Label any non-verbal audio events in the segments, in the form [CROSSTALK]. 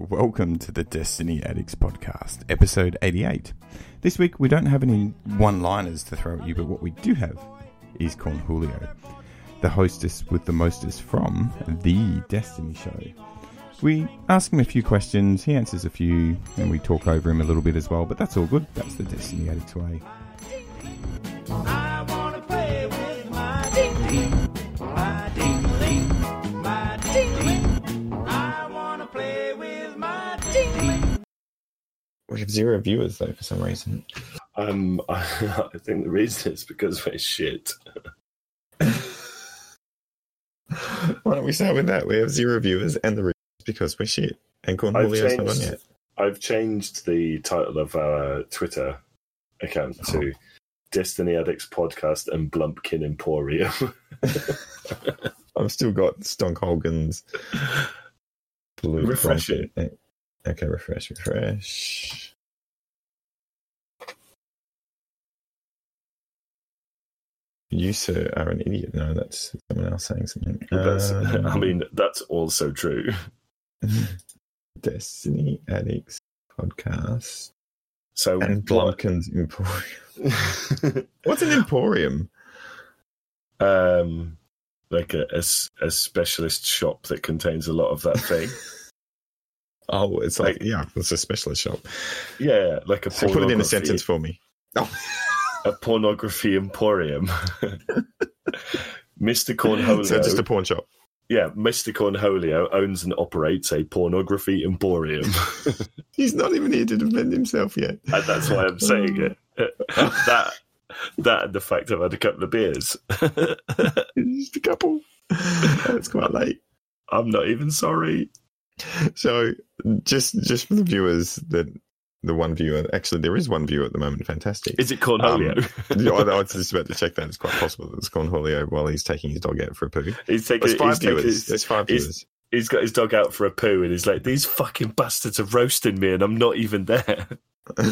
Welcome to the Destiny Addicts podcast, episode 88. This week we don't have any one liners to throw at you, but what we do have is Cornholio, the hostess with the mostest from The Destiny Show. We ask him a few questions, he answers a few, and we talk over him a little bit as well, but that's all good. That's the Destiny Addicts way. Have zero viewers though for some reason. Um, [LAUGHS] I, think the reason is because we're shit. [LAUGHS] Why don't we start with that? We have zero viewers, and the reason is because we're shit. And I've Cornholio's not on changed, yet. I've changed the title of our Twitter account to Destiny Addicts Podcast and Blumpkin Emporium. [LAUGHS] I've still got Stonk Hogan's blue. Refresh it. Okay, refresh, refresh. You, sir, are an idiot. No, that's someone else saying something. [LAUGHS] Um, I mean, that's also true. [LAUGHS] Destiny Addicts podcast So, and Blumpkin's Emporium. [LAUGHS] What's an Emporium? um, like a a specialist shop that contains a lot of that thing. Oh, it's like, Like- yeah, it's a specialist shop. yeah, like a So put it in a sentence for me. Oh, A pornography emporium. [LAUGHS] Mr. Cornholio. so just a pawn shop. Yeah, Mr. Cornholio owns and operates a pornography emporium. [LAUGHS] [LAUGHS] He's not even here to defend himself yet. and that's why I'm saying it. that that and the fact I've had a couple of beers. Just a couple. It's quite late. I'm not even sorry. So just just for the viewers that the one viewer actually there is one viewer at the moment. Fantastic. Is it Cornholio? [LAUGHS] Yeah, I, I was just about to check that. It's quite possible that it's Cornholio while he's taking his dog out for a poo. he's taking, There's five viewers. his, There's five he's- viewers. he's got his dog out for a poo and he's like, These fucking bastards are roasting me and I'm not even there. [LAUGHS]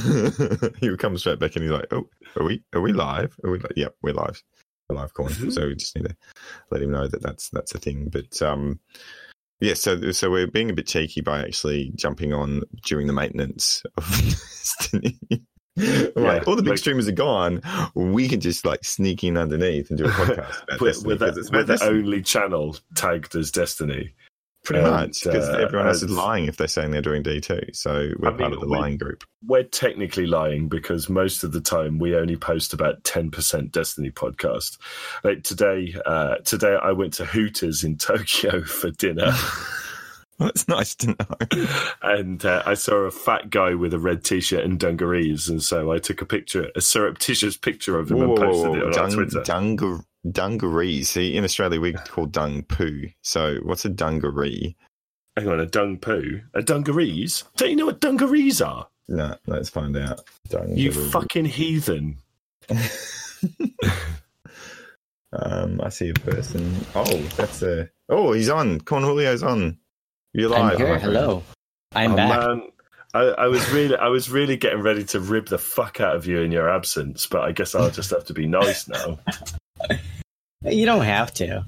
he comes straight back and he's like, "Oh, are we? Are we live? Are we? Like, yep, we're live. We're live, corn." so we just need to let him know that that's that's a thing. But um, yeah. So so we're being a bit cheeky by actually jumping on during the maintenance of [LAUGHS] Destiny. Like all the big like- streamers are gone, we can just like sneak in underneath and do a [LAUGHS] podcast. We're, Destiny the, 'cause it's the only channel tagged as Destiny. Pretty and, much because uh, everyone else is lying if they're saying they're doing D two. So we're I mean, part of the we- lying group. We're technically lying because most of the time we only post about ten percent Destiny podcast. Like today, uh, today I went to Hooters in [LAUGHS] Tokyo for dinner, [LAUGHS] Well, it's nice to know. and uh, I saw a fat guy with a red t-shirt and dungarees, and so I took a picture, a surreptitious picture of him, and posted it on dung, Twitter. Dungar, dungarees. See, in Australia we call dung poo. So what's a dungaree? Hang on, a dung poo, a dungarees? Don't you know what dungarees are? No, let's find out. Dungaree. You fucking heathen! [LAUGHS] um, I see a person. Oh, that's a. Oh, he's on. Cornholio's on. You're live. I'm here. Hello. I'm Oh, back. man, I, I was really, I was really getting ready to rib the fuck out of you in your absence, but I guess I'll just have to be nice now. [LAUGHS] You don't have to.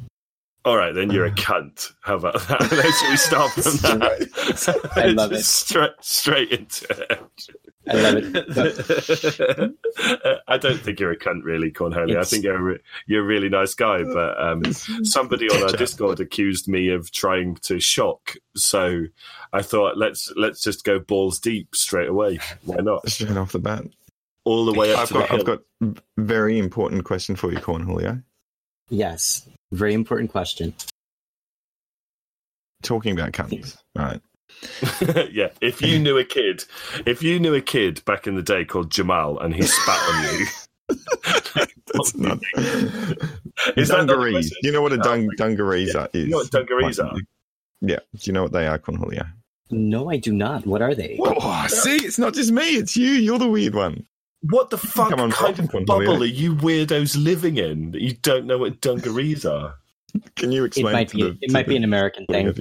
All right, then you're a cunt. How about that? [LAUGHS] Let's we start from that. I [LAUGHS] love it. Straight, straight into it. I love it. [LAUGHS] I don't think you're a cunt, really, Cornholio. I think you're a, re- you're a really nice guy. But um, somebody on our Discord accused me of trying to shock, so I thought let's let's just go balls deep straight away. Why not? Straight off the bat. All the way up I've to the got, hill. I've got very important question for you, Cornholio. Yes. Very important question. Talking about cunts, right? [LAUGHS] yeah, if you knew a kid, if you knew a kid back in the day called Jamal and he spat on you, [LAUGHS] That's not. [LAUGHS] Is that not dungarees. question? Do you know what a dung, dungarees yeah. are? Is You know what dungarees are? Yeah. Do you know what they are, Cornholio? No, I do not. What are they? Oh, see, it's not just me; it's you. You're the weird one. What the fuck on, kind of Cornholio. bubble eh? are you weirdos living in that you don't know what dungarees are? Can you It explain? might to be. the, it to might be an American thing, Whatever.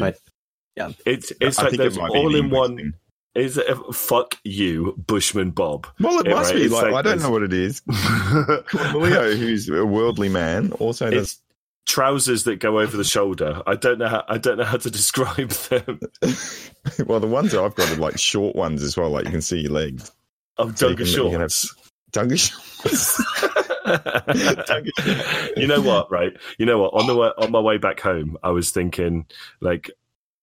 but It's it's I like think it there's might be an all in one. thing. Is it fuck you, Bushman Bob? Well, it Yeah, must right, be. Like, like I don't know what it is. [LAUGHS] Leo, who's a worldly man, also does it's trousers that go over the shoulder. I don't know how I don't know how to [LAUGHS] describe them. [LAUGHS] well, the ones that I've got are like short ones as well. Like you can see your legs. I'm So you Dunga you shorts. [LAUGHS] Dunga shorts. [LAUGHS] you know what, right? You know what? On the way, on my way back home, I was thinking, like,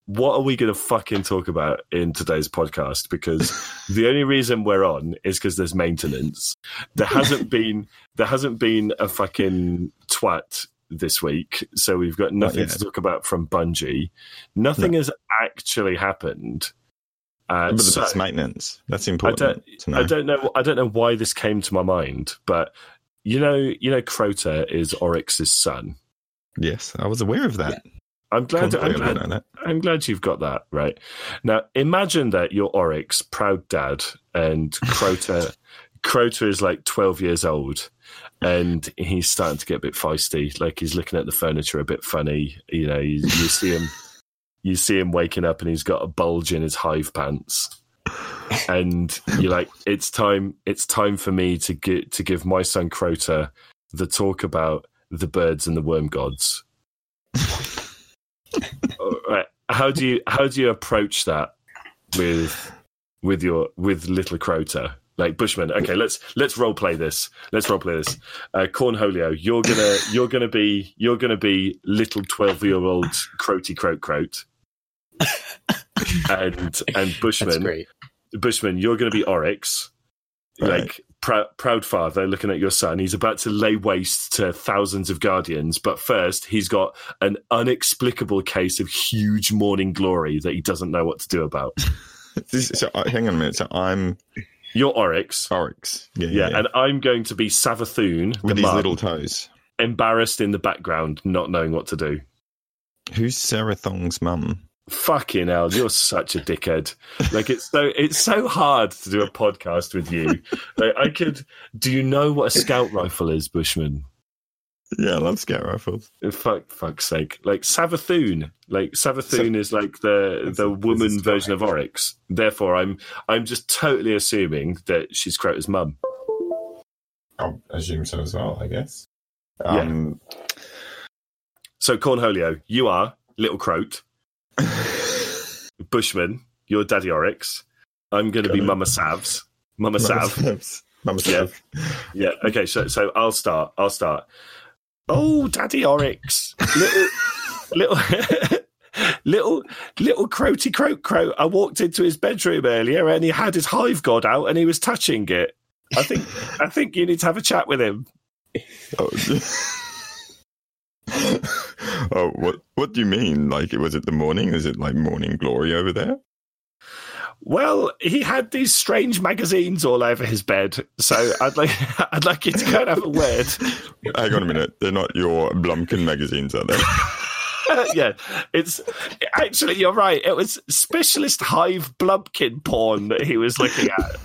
what are we going to fucking talk about in today's podcast? Because the only reason we're on is because there's maintenance. There hasn't [LAUGHS] been there hasn't been a fucking twat this week, so we've got nothing yet. to talk about from Bungie. Nothing has actually happened. Uh, but so- that's maintenance. That's important to know. I don't know. I don't know why this came to my mind, but you know, you know, Crota is Oryx's son. yes, I was aware of that. I'm glad. I'm glad. I'm glad you've got that right. Now, imagine that you're Oryx, proud dad, and Crota. [LAUGHS] Crota is like 12 years old, and he's starting to get a bit feisty. Like he's looking at the furniture a bit funny. You know, you, you see him. [LAUGHS] You see him waking up, and he's got a bulge in his hive pants. and you're like, it's time. It's time for me to get to give my son Crota the talk about the birds and the worm gods. [LAUGHS] Right. How do you how do you approach that with with your with little Crota? Like Bushman, okay, let's let's role play this. Let's role play this. Uh, Cornholio, you're gonna you're gonna be you're gonna be little twelve year old Croty Croat Croat, and and [LAUGHS] Bushman. Bushman, you're going to be Oryx, Right. like prou- proud father, looking at your son. He's about to lay waste to thousands of guardians, but first he's got an inexplicable case of huge morning glory that he doesn't know what to do about. [LAUGHS] This, so uh, hang on a minute. So I'm You're Oryx, Oryx. Yeah, yeah, yeah. and I'm going to be Savathun, with the these mum, little toes. embarrassed in the background, not knowing what to do. Who's Sarah Thong's mum? Fucking hell, you're such a dickhead. Like it's so it's so hard to do a podcast with you. Like I could do you know what a scout rifle is, Bushman? Yeah, I love scout rifles. Fuck fuck's sake. Like Savathun. Like Savathun is like the the woman version of Oryx. Therefore I'm I'm just totally assuming that she's Crota's mum. I assume so as well. I guess. Yeah. Um, So Cornholio, you are little Croat. Bushman, you're Daddy Oryx. I'm gonna be Got. Mama Savs. Mama Mama Sav. Savs. Mama Yeah. Yeah. Okay. So, so I'll start. I'll start. Oh, Daddy Oryx, little, [LAUGHS] little, [LAUGHS] little, little croaty croak croak. I walked into his bedroom earlier, and he had his hive god out, and he was touching it. I think, I think you need to have a chat with him. Oh. [LAUGHS] [LAUGHS] oh, what? What do you mean? Like, was it the morning? Is it like morning glory over there? Well, he had these strange magazines all over his bed, so I'd like, [LAUGHS] I'd like you to go and have a word. [LAUGHS] Hang on a minute. They're not your Blumpkin magazines, are they? yeah, it's actually you're right. It was specialist hive Blumpkin porn that he was looking at.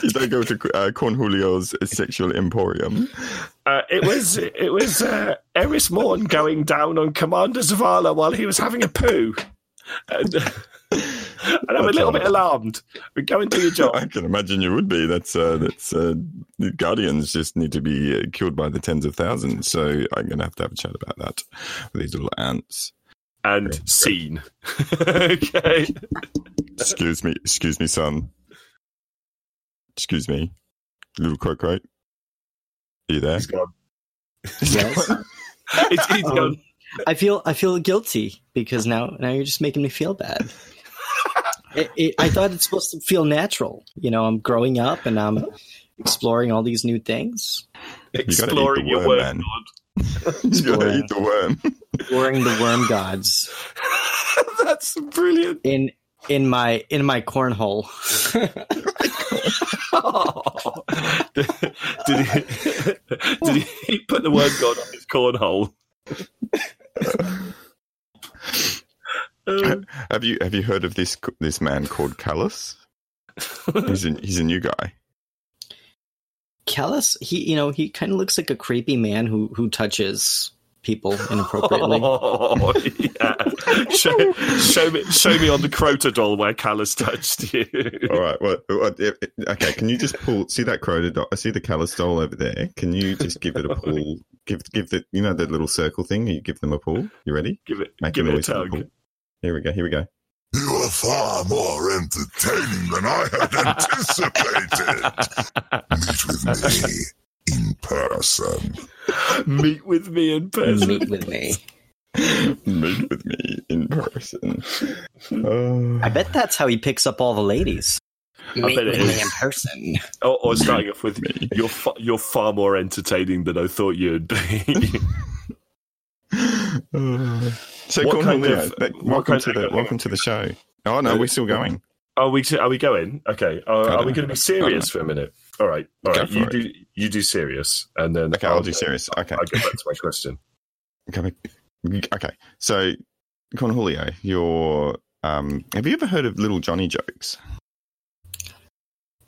Did they go to uh, Cornholio's sexual emporium? Uh, it was it was uh, Eris Morn going down on Commander Zavala while he was having a poo. And, [LAUGHS] and I'm a little bit alarmed. But go and do your job. [LAUGHS] I can imagine you would be. That's uh, that's uh, guardians just need to be uh, killed by the tens of thousands. So I'm going to have to have a chat about that with these little ants. And scene. [LAUGHS] okay. Excuse me, excuse me, son. Excuse me, little croak, right? Are you there? He's gone. [LAUGHS] Yes. [LAUGHS] It's, he's Um, gone. I feel I feel guilty because now now you're just making me feel bad. [LAUGHS] it, it, I thought it's supposed to feel natural. You know, I'm growing up and I'm exploring all these new things, gotta eat Exploring the your worm, worm man. god. you gotta eat the worm. exploring the worm gods That's brilliant. in in my in my cornhole. Did, did he, did he put the word god on his cornhole? Um, have you have you heard of this this man called Calus? He's a, he's a new guy. Calus, he you know he kind of looks like a creepy man who who touches people inappropriately. [LAUGHS] Oh, yeah. show, show me, show me on the Crota doll where Calus touched you. All right. Well, well, okay. Can you just pull? See that Crota doll? I see the Calus doll over there. Can you just give it a pull give give the you know that little circle thing. You give them a pull. You ready? Give it, Make give it a noise with tug. pull. Here we go. Here we go. You are far more entertaining than I had anticipated. [LAUGHS] Meet with me in person. Meet with me in person. Meet with me. Meet with me in person. Oh. I bet that's how he picks up all the ladies. Meet with me in person. Or, or starting off with, Me. you're fa- you're far more entertaining than I thought you'd be. Uh, so, What cool, kind yeah, of- that- what welcome kind to of- the welcome to the show. Oh no, we're still going. are we are we going? Okay. Are, are we going to be serious for a minute? All right. All Go right. for You it. do you do serious, and then Okay, I'll do serious. Okay, I'll get back to my question. [LAUGHS] okay, okay. So, Cornholio, you're. Um, have you ever heard of Little Johnny jokes?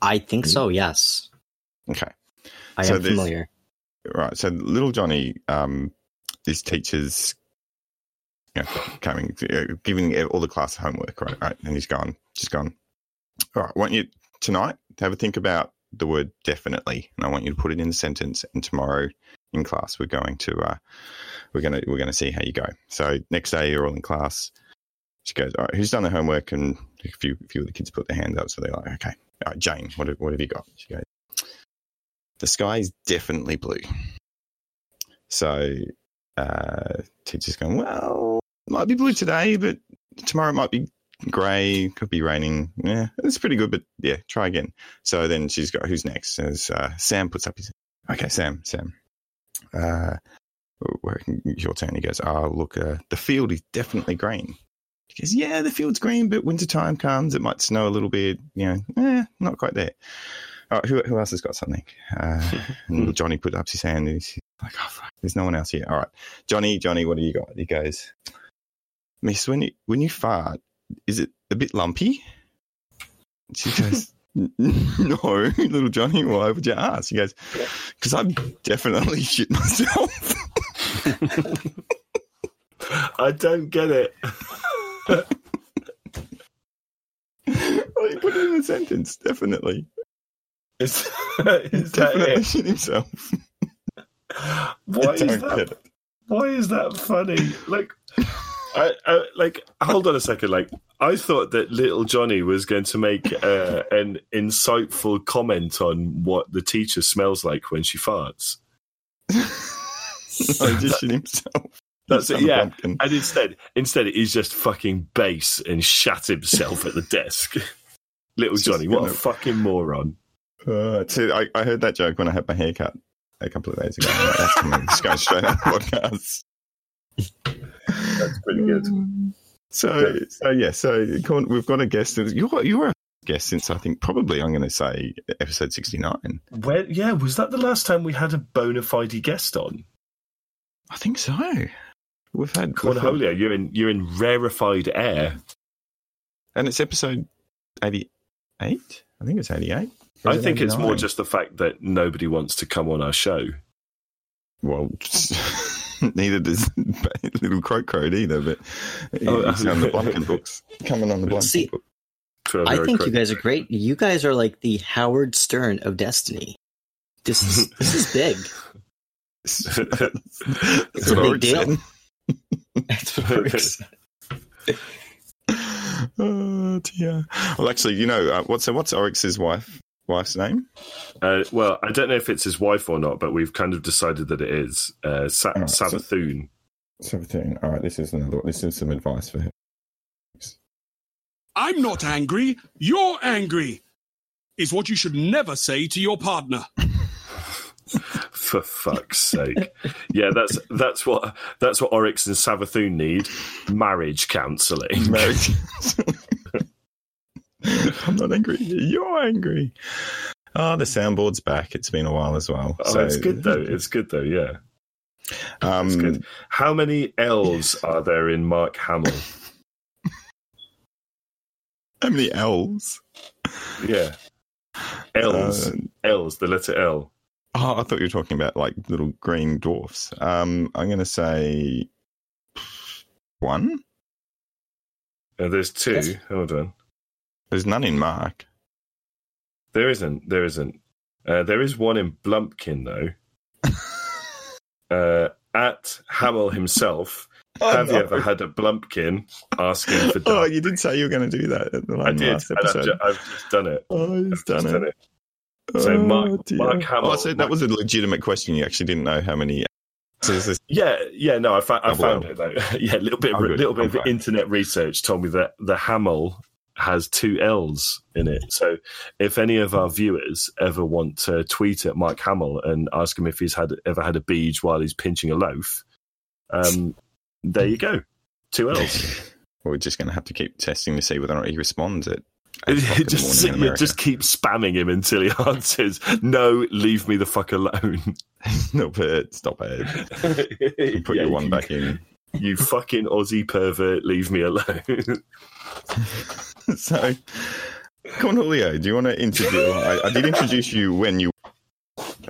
I think so, yes. Okay, I So am familiar. right. So, Little Johnny, um, this teacher's you know, coming, uh, giving all the class homework, right? right? And he's gone, just gone. All right, I want you tonight to have a think about the word definitely, and I want you to put it in a sentence. And tomorrow in class, we're going to uh, we're gonna we're gonna see how you go. So next day, you're all in class. She goes, all right, who's done the homework? And a few a few of the kids put their hands up, so they're like, okay, all right, Jane, what have, what have you got? She goes, the sky is definitely blue. So uh, teacher's going, well, it might be blue today, but tomorrow might be grey, could be raining. Yeah, it's pretty good, but yeah, try again. So then she's got, who's next? As uh, Sam puts up his, okay, Sam, Sam. Uh, your turn. He goes, oh, look, uh, the field is definitely green. She goes, yeah, the field's green, but winter time comes, it might snow a little bit. You know, eh, not quite there. All right, who, who else has got something? Uh, [LAUGHS] Johnny put up his hand. And he's like, oh, fuck, there's no one else here. All right, Johnny, Johnny, what do you got? He goes, Miss, when you when you fart, is it a bit lumpy? She [LAUGHS] goes, [LAUGHS] No, [LAUGHS] little Johnny. Why would you ask? He goes, Because I've definitely shit myself. I don't get it. well, he put it in a sentence. Definitely, Is, is that definitely it? shit himself. Why is that it. Why is that funny? Like, I, I like. Hold on a second. Like, I thought that little Johnny was going to make uh, [LAUGHS] an insightful comment on what the teacher smells like when she farts. no, [LAUGHS] he just shit himself. That's it. Yeah, pumpkin. and instead, instead, he's just fucking base and shat himself at the desk. [LAUGHS] little It's Johnny, what a gonna- fucking moron! Uh, so I, I heard that joke when I had my haircut a couple of days ago. I'm like, That's coming, just going straight out of the podcast. That's pretty good. So, so yeah, so we've got a guest. You're you're a guest since I think probably I'm going to say episode sixty nine. Where? Yeah, was that the last time we had a bona fide guest on? I think so. We've had, we've had Cornholio, you're in you're in rarefied air. and it's episode eighty eight. I think it's eighty eight. I think it's more just the fact that nobody wants to come on our show. well. [LAUGHS] [LAUGHS] Neither does [LAUGHS] little Croak Crowed either, but Oh, he's on the Blumpkin books. [LAUGHS] Coming on the Blumpkin See, book. To a I very think quick- you guys are great. You guys are like the Howard Stern of Destiny. This is this is big. That's It's a big deal. That's what Rick said. oh dear. Well, actually, you know uh, what's what's Oryx's wife wife's name? Uh, well, I don't know if it's his wife or not, but we've kind of decided that it is uh, Sa- Oh, so- Savathun. All right, this is another. This is some advice for him. I'm not angry. You're angry. Is what you should never say to your partner. [LAUGHS] For fuck's sake! Yeah, that's that's what that's what Oryx and Savathun need: marriage counselling. Marriage. [LAUGHS] [LAUGHS] I'm not angry. You're angry. Oh, the soundboard's back. It's been a while as well. Oh, it's good though. It's good though. Yeah, Um, it's good. How many L's are there in Mark Hamill? [LAUGHS] How many L's? Yeah, L's. Uh, L's. The letter L. oh, I thought you were talking about like little green dwarfs. Um, I'm going to say one. Uh, there's two. Yes. Hold on. There's none in Mark. There isn't. There isn't. Uh, there is one in Blumpkin though. [LAUGHS] uh, at Hamill himself. [LAUGHS] Oh, have you ever had a blumpkin asking for [LAUGHS] Oh, you did say you were going to do that at the I did. last I've, episode. ju- I've just done it. oh, I've just done it. So Oh, Mark- dear. Mark Hamill- Oh, so that was a legitimate question. You actually didn't know how many. This- Yeah, yeah, no, I, fa- I Oh, found it though. yeah, a little bit, Oh, a little bit I'm of glad. internet research told me that the Hamill has two L's in it. So if any of our viewers ever want to tweet at Mike Hamill and ask him if he's had ever had a beach while he's pinching a loaf, um, there you go, two L's. [LAUGHS] We're just going to have to keep testing to see whether or not he responds at. [LAUGHS] eight o'clock in the just, morning in you America. just keep spamming him until he [LAUGHS] answers, "No, leave me the fuck alone." Stop it! Stop it! Put Yeah, your one back in. You [LAUGHS] fucking Aussie pervert, leave me alone. [LAUGHS] so, Cornholio, do you want to introduce? I, I did introduce you when you,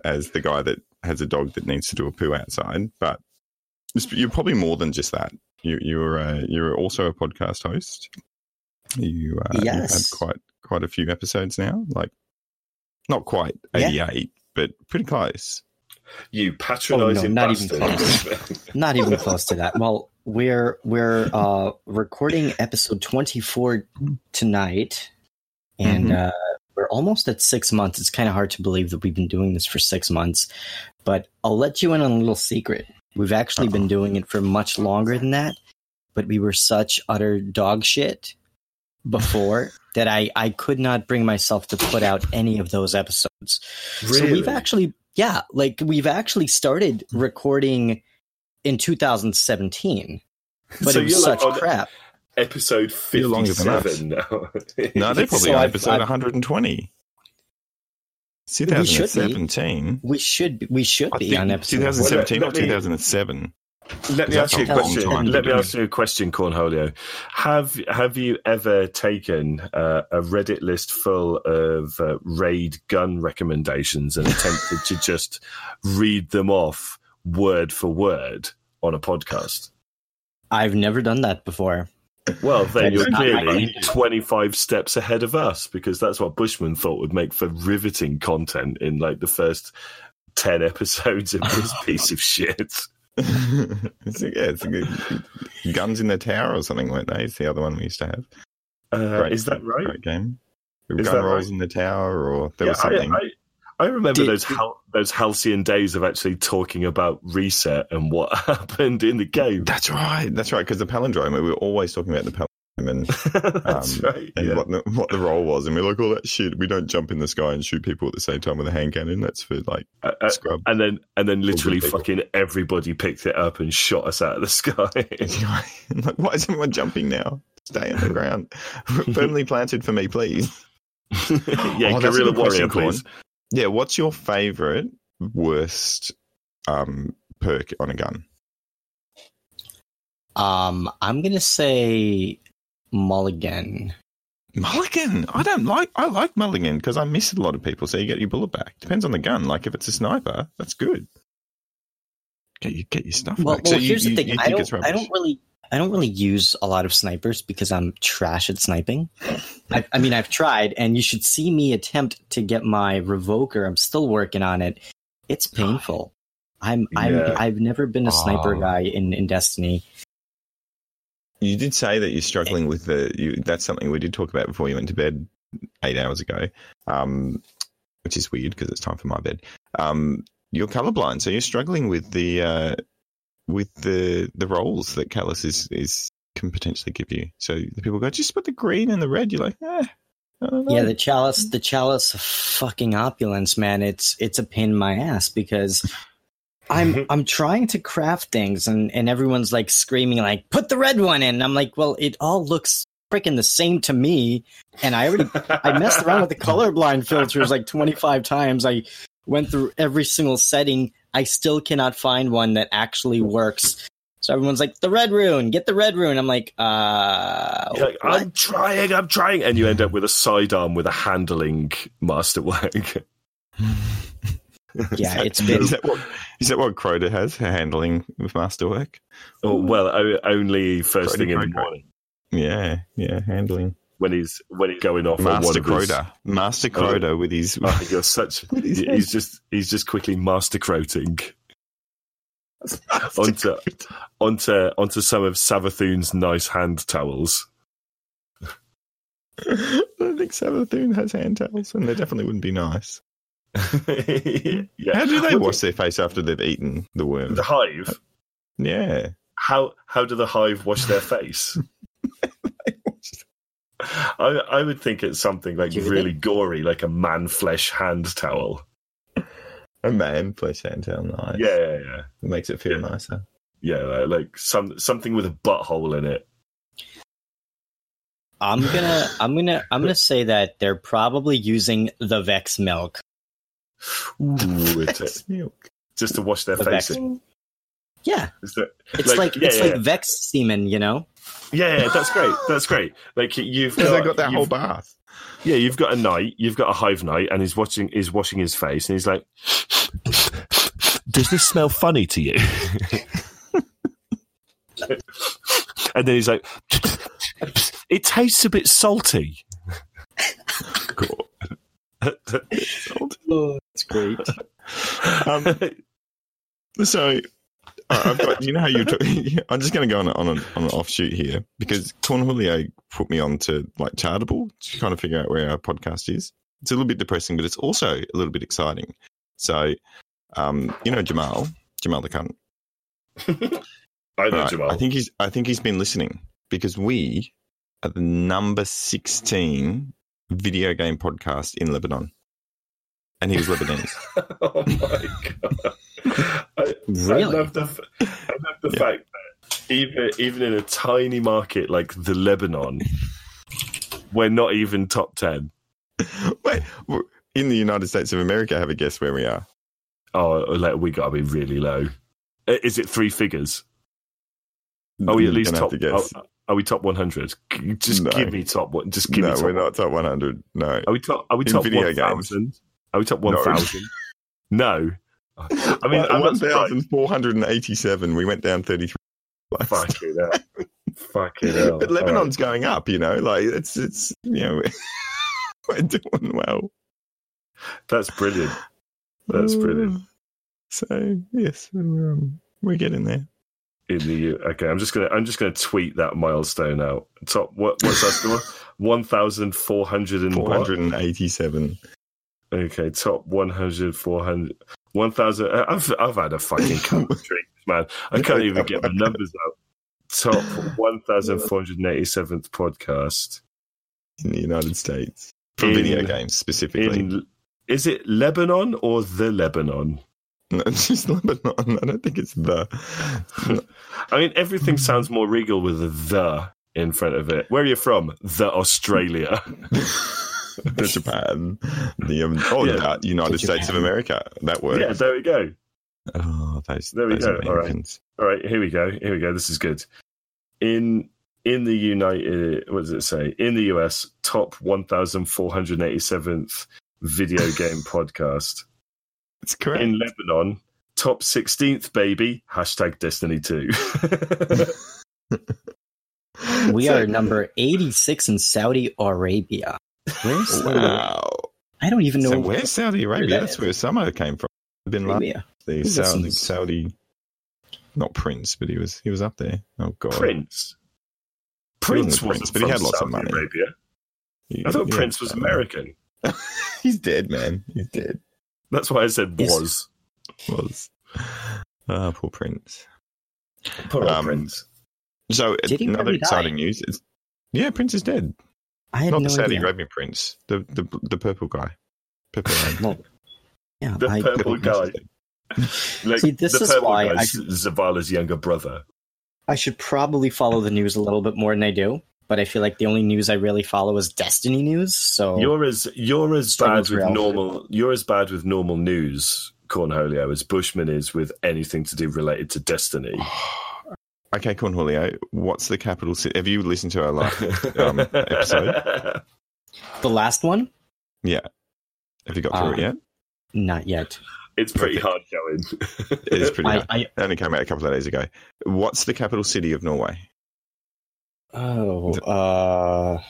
as the guy that has a dog that needs to do a poo outside, but you're probably more than just that. You, you're uh, you're also a podcast host. You uh, you've had Yes. quite quite a few episodes now, like not quite Yeah. 88, but pretty close. You patronising not even bastard. [LAUGHS] Not even close to that. Well, we're we're uh, recording episode twenty four tonight, and Mhm. uh, we're almost at six months. It's kind of hard to believe that we've been doing this for six months, but I'll let you in on a little secret. We've actually been doing it for much longer than that, but we were such utter dog shit before [LAUGHS] that I I could not bring myself to put out any of those episodes. So we've actually, yeah, like we've actually started recording in 2017, but So it was you're like such oh, crap. episode You're longer than us. 57 now. No, [LAUGHS] they're probably So on I've- episode I've- 120. should be. 2017. We should be, we should be on episode. 2017 or 2007. Let me ask you a a question. Let me ask you a question, Cornholio. Have have you ever taken uh, a Reddit list full of uh, raid gun recommendations and attempted to just read them off word for word on a podcast? I've never done that before. Well, then you're clearly 25 steps ahead of us because that's what Bushman thought would make for riveting content in like the first 10 [LAUGHS] episodes of this piece of shit. It's a, yeah, it's a good Guns in the Tower or something, weren't they? It's the other one we used to have. Uh, Great- is that right? Great game. Is Gun that rolls right? in the tower, or there Yeah, was something. I, I, I remember Did- those hal- those halcyon days of actually talking about reset and what [LAUGHS] happened in the game. That's right. That's right. Because the palindrome, we were always talking about the palindrome and, [LAUGHS] That's um, right. and yeah. what the what the roll was, and we are like, "Oh, that shit! We don't jump in the sky and shoot people at the same time with a hand cannon. That's for like Uh, uh, scrub." and then and then literally fucking everybody picked it up and shot us out of the sky. [LAUGHS] [LAUGHS] like, why is everyone jumping now? Stay on the ground, firmly planted for me, please. yeah, Oh, that's a guerrilla warrior, please. Yeah, what's your favorite worst um, perk on a gun? Um, I'm gonna say Mulligan. Mulligan. I don't like. I like Mulligan because I miss a lot of people, so you get your bullet back. Depends on the gun. Like if it's a sniper, that's good. Get you get your stuff Well, back. well so here's you, the thing. you I don't. I don't really. I don't really use a lot of snipers because I'm trash at sniping. I, I mean, I've tried, and you should see me attempt to get my revoker. I'm still working on it. It's painful. I'm. I'm. Yeah. I've never been a sniper Oh. guy in in Destiny. You did say that you're struggling with the. You, that's something we did talk about before you went to bed eight hours ago, um, which is weird because it's time for my bed. Um, you're colorblind, so you're struggling with the uh, with the the rolls that Calus is is can potentially give you. So the people go, just put the green and the red. You're like, eh, I don't know. Yeah, the chalice, the chalice of fucking opulence, man. It's it's a pain in my ass because [LAUGHS] I'm I'm trying to craft things and and everyone's like screaming like put the red one in. I'm like, well, it all looks freaking the same to me, and I already I messed around with the colorblind filters like 25 times. I went through every single setting. I still cannot find one that actually works. So everyone's like, the red rune, get the red rune. I'm like, uh, like. I'm trying, I'm trying, and you end up with a sidearm with a handling masterwork. [LAUGHS] [LAUGHS] yeah, it's is been that what is that what Crota has her handling with masterwork? Oh, well, o- only first thing in the morning Yeah, yeah, handling when he's when he's going off on Master of his. Master oh, Crota with his Oh, you're such. [LAUGHS] He's just he's just quickly master croating. onto onto onto some of Savathun's nice hand towels. [LAUGHS] I don't think Savathun has hand towels, and they definitely wouldn't be nice. Yeah. How do they wash their face after they've eaten the worm? the hive? Yeah. How how do the hive wash their [LAUGHS] face? [LAUGHS] I I would think it's something like Do you really gory, like a man flesh hand towel. A man flesh hand towel, nice. Yeah, yeah, yeah. It makes it feel nicer. Yeah, like, like some something with a butthole in it. I'm gonna, I'm gonna, I'm gonna say that they're probably using the Vex milk. Ooh, it's It's [LAUGHS] milk. just to wash their The face. Vex. Yeah, Is that- it's like, yeah, it's yeah, like Vex semen, you know. yeah, yeah, that's great. That's great. Like you've got, they got that whole you've- bath. yeah, you've got a knight, you've got a hive knight, and he's watching, he's washing his face, and he's like, "Does this smell funny to you?" [LAUGHS] and then he's like, "It tastes a bit salty." [LAUGHS] Cool. Oh, that's great. [LAUGHS] Um, so I've got, you know how you're talking. [LAUGHS] I'm just going to go on, on, a, on an offshoot here because Cornholio put me on to like Chartable to kind of figure out where our podcast is. It's a little bit depressing, but it's also a little bit exciting. So, um, you know, Jamal, Jamal the cunt. [LAUGHS] I know Right, Jamal. I think he's, I think he's been listening because we are the number 16 video game podcast in Lebanon. And he was Lebanese. [LAUGHS] oh my god! I, I love the, I love the Yeah. fact that even even in a tiny market like the Lebanon, we're not even top ten. Wait, in the United States of America, have a guess where we are. Oh, like we got to be really low. Is it three figures? Are we at least top? have to guess. Are, are we top one hundred? Just No. give me top one. Just give no, me top. we're not top 100. No. Are we top? Are we In top games. thousand? We top one thousand? No. [LAUGHS] I mean, I'm not surprised. 1,487. We went down 33. Fucking hell. Fucking [LAUGHS] hell. But All right. Lebanon's going up, you know, like it's, it's, you know, [LAUGHS] we're doing well. That's brilliant. That's brilliant. So, yes, we're, um, we're getting there. in the U. Okay, I'm just gonna I'm just gonna tweet that milestone out. Top what what's that score? One thousand four hundred and? 487. Okay, top 100, 400, 1,000. uh, I've I've had a fucking couple of [LAUGHS] drinks, man. I can't even get the numbers out. Top one thousand four hundred eighty seventh podcast in the United States. For In- video games specifically. in. Is it Lebanon or the Lebanon? No, [LAUGHS] it's just Lebanon. I don't think it's the. [LAUGHS] I mean, everything sounds more regal with the in front of it. Where are you from? The Australia. [LAUGHS] the Japan, the um, oh, Yeah. the United States of America. That works. yeah, there we go. Oh, those, There we those go. All right. Americans. All right, here we go. Here we go. This is good. In in the United, what does it say? In the US, top one thousand four hundred eighty seventh video [LAUGHS] game podcast. That's correct. In Lebanon, top sixteenth baby. Hashtag Destiny Two. [LAUGHS] We So- are number 86 in Saudi Arabia. Where's Saudi Arabia? Wow. I don't even know. So where's Saudi Arabia? that That's where Summer came from. Bin Laden, the Saudi, is- Saudi, not Prince, but he was he was up there. Oh God, Prince. Prince a wasn't prince, but he had lots of Saudi money. Arabia. He- I thought he Prince was American. [LAUGHS] He's dead, man. He's dead. That's why I said Yes. was. Was ah poor Prince. Poor Um, Prince. So Did another really die? exciting news. Is, yeah, Prince is dead. I had Not no the Saudi idea. Arabian Prince, the the the purple guy. Purple man. Well, yeah, The I, purple guy. [LAUGHS] Like, See, this the is why I should- Zavala's younger brother. I should probably follow the news a little bit more than I do. But I feel like the only news I really follow is Destiny news. So You're as you're as bad with real. normal you're as bad with normal news, Cornholio, as Bushman is with anything to do related to Destiny. [SIGHS] [SIGHS] Okay, Cornholio, what's the capital city? Have you listened to our last um, [LAUGHS] episode? the last one, Yeah. Have you got through Uh, it yet? not yet. It's pretty hard going. It is pretty I, hard. I It only came out a couple of days ago. What's the capital city of Norway? oh uh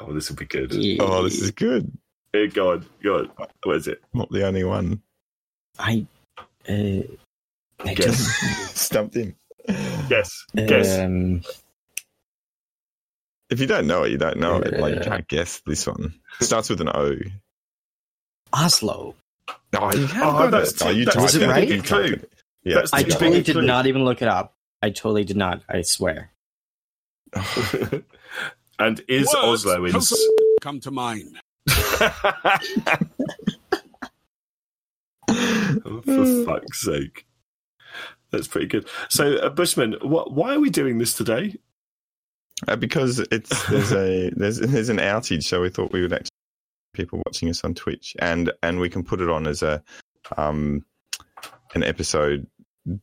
oh, this will be good. Oh, this is good. Hey, go on, go on. What is it? Not the only one. I uh, I Guess. [LAUGHS] Stumped in. Guess. don't- Guess. Um, If you don't know it, you don't know it. Like you can't guess this one. It starts with an O. Oslo. Oh, you have Oh, got that's it. too- Oh, you that's typed too it. big You a typed clue. it. Yeah, That's I you too typed totally did clue. not even look it up. I totally did not. I swear. [LAUGHS] and is Words Oslo in? come s- come to mind. [LAUGHS] For [LAUGHS] fuck's sake. That's pretty good. So, uh, Bushman, what, why are we doing this today? Uh, because it's there's a [LAUGHS] there's there's an outage, so we thought we would actually people watching us on Twitch, and and we can put it on as a um an episode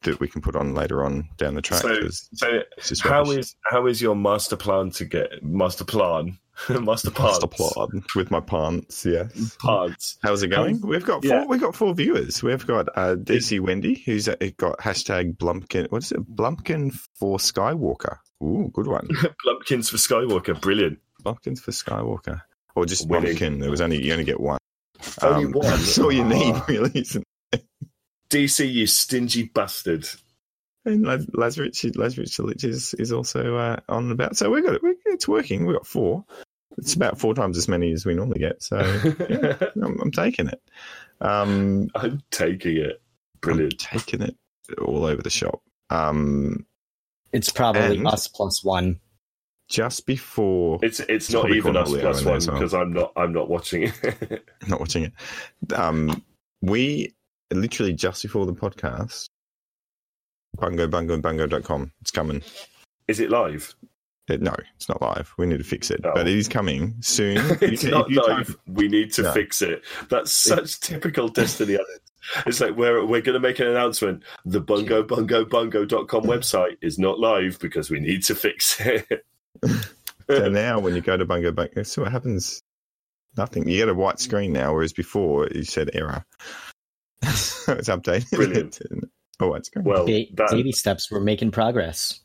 that we can put on later on down the track. So- So, how is how is your master plan to get master plan master plan Master plan with my pants? Yes. parts? How's it going? We've got four. Yeah. We've got four viewers. We've got uh, DC Wendy, who's uh, got hashtag Blumpkin. What is it? Blumpkin for Skywalker. Ooh, good one. [LAUGHS] Blumpkins for Skywalker, brilliant. Blumpkins for Skywalker, or just Winning. Blumpkin. There was only you only get one. Um, Only one? [LAUGHS] That's all you need, Ah. really. Isn't it? DC, you stingy bastard. And Laz- Lazarus, Lazarus is is also uh, on and about. So we've got it. It's working. We've got four. It's about four times as many as we normally get. So yeah, [LAUGHS] I'm, I'm taking it. Um, I'm taking it. I'm Brilliant. taking it all over the shop. Um, It's probably us plus one. just before It's it's not even us Cornholio plus in there one as well. because I'm not I'm not watching it. [LAUGHS] not watching it, um, we literally just before the podcast, bungo bungo bungo.com. It's coming. Is it live? It, no, it's not live. We need to fix it, Oh. but it is coming soon. [LAUGHS] it's If- not if you live. type- we need to No. fix it. That's such typical Destiny Addict. It's like we're we're going to make an announcement. The bungo bungo bungo.com website is not live because we need to fix it. [LAUGHS] so now when you go to bungo bungo, so what happens? Nothing. You get a white screen now, whereas before you said error. [LAUGHS] so it's updated. Brilliant. a white screen. well, Ba- that, baby steps. We're making progress.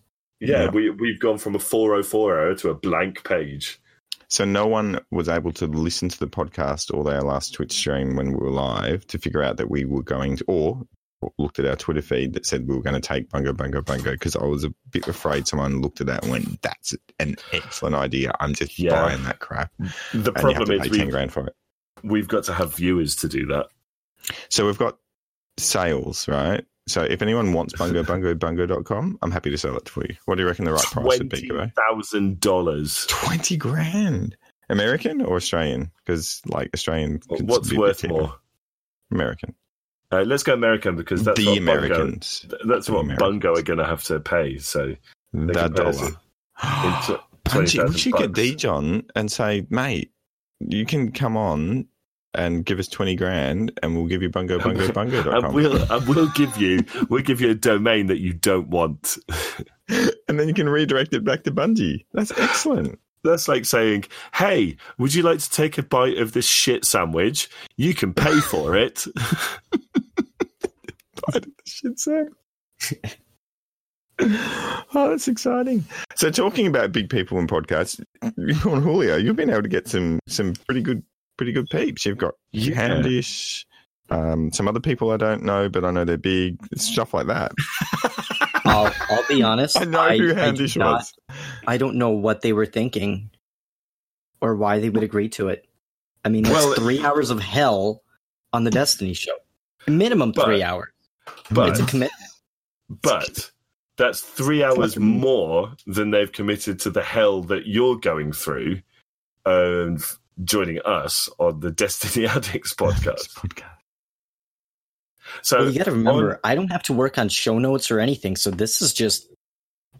Yeah, Yeah. we we've gone from a 404 error to a blank page. So no one was able to listen to the podcast or their last Twitch stream when we were live to figure out that we were going to, or looked at our Twitter feed that said we were going to take Bungo Bungo Bungo because I was a bit afraid someone looked at that and went, "That's an excellent idea. I'm just Yeah. buying that crap." The And problem is pay ten grand for it. we've got to have viewers to do that. So we've got sales, right? So if anyone wants Bungo Bungo Bungo.com, I'm happy to sell it for you. What do you reckon the right price would be, thousand dollars. Twenty grand. American or Australian? Because like Australian, could What's worth more? American. Uh, let's go American because that's the what Bungo, Americans. that's The what Americans. Bungo are going to have to pay. So The can pay us dollar. into Punchy, [GASPS] we 20,000 should get. Deej on and say, mate, you can come on and give us 20 grand and we'll give you bungo bungo bungo. and bungo.com. we'll and we'll give you we'll give you a domain that you don't want. [LAUGHS] and then you can redirect it back to Bungie. That's excellent. That's like saying, "Hey, would you like to take a bite of this shit sandwich? You can pay [LAUGHS] for it." Shit, Sam. [LAUGHS] oh, that's exciting. So, talking about big people in podcasts, you Cornholio, you've been able to get some some pretty good pretty good peeps. You've got Yeah. Handish, um, some other people I don't know, but I know they're big. Stuff like that. [LAUGHS] I'll, I'll be honest. [LAUGHS] I know who do Handish not- was. I don't know what they were thinking or why they would agree to it. I mean, that's Well- three hours of hell on the Destiny show. Minimum But- three hours. But it's a commitment. but that's three hours more than they've committed to the hell that you're going through, and joining us on the [LAUGHS] Destiny Addicts [LAUGHS] podcast. podcast. So Well, you got to remember, on- I don't have to work on show notes or anything, so this is just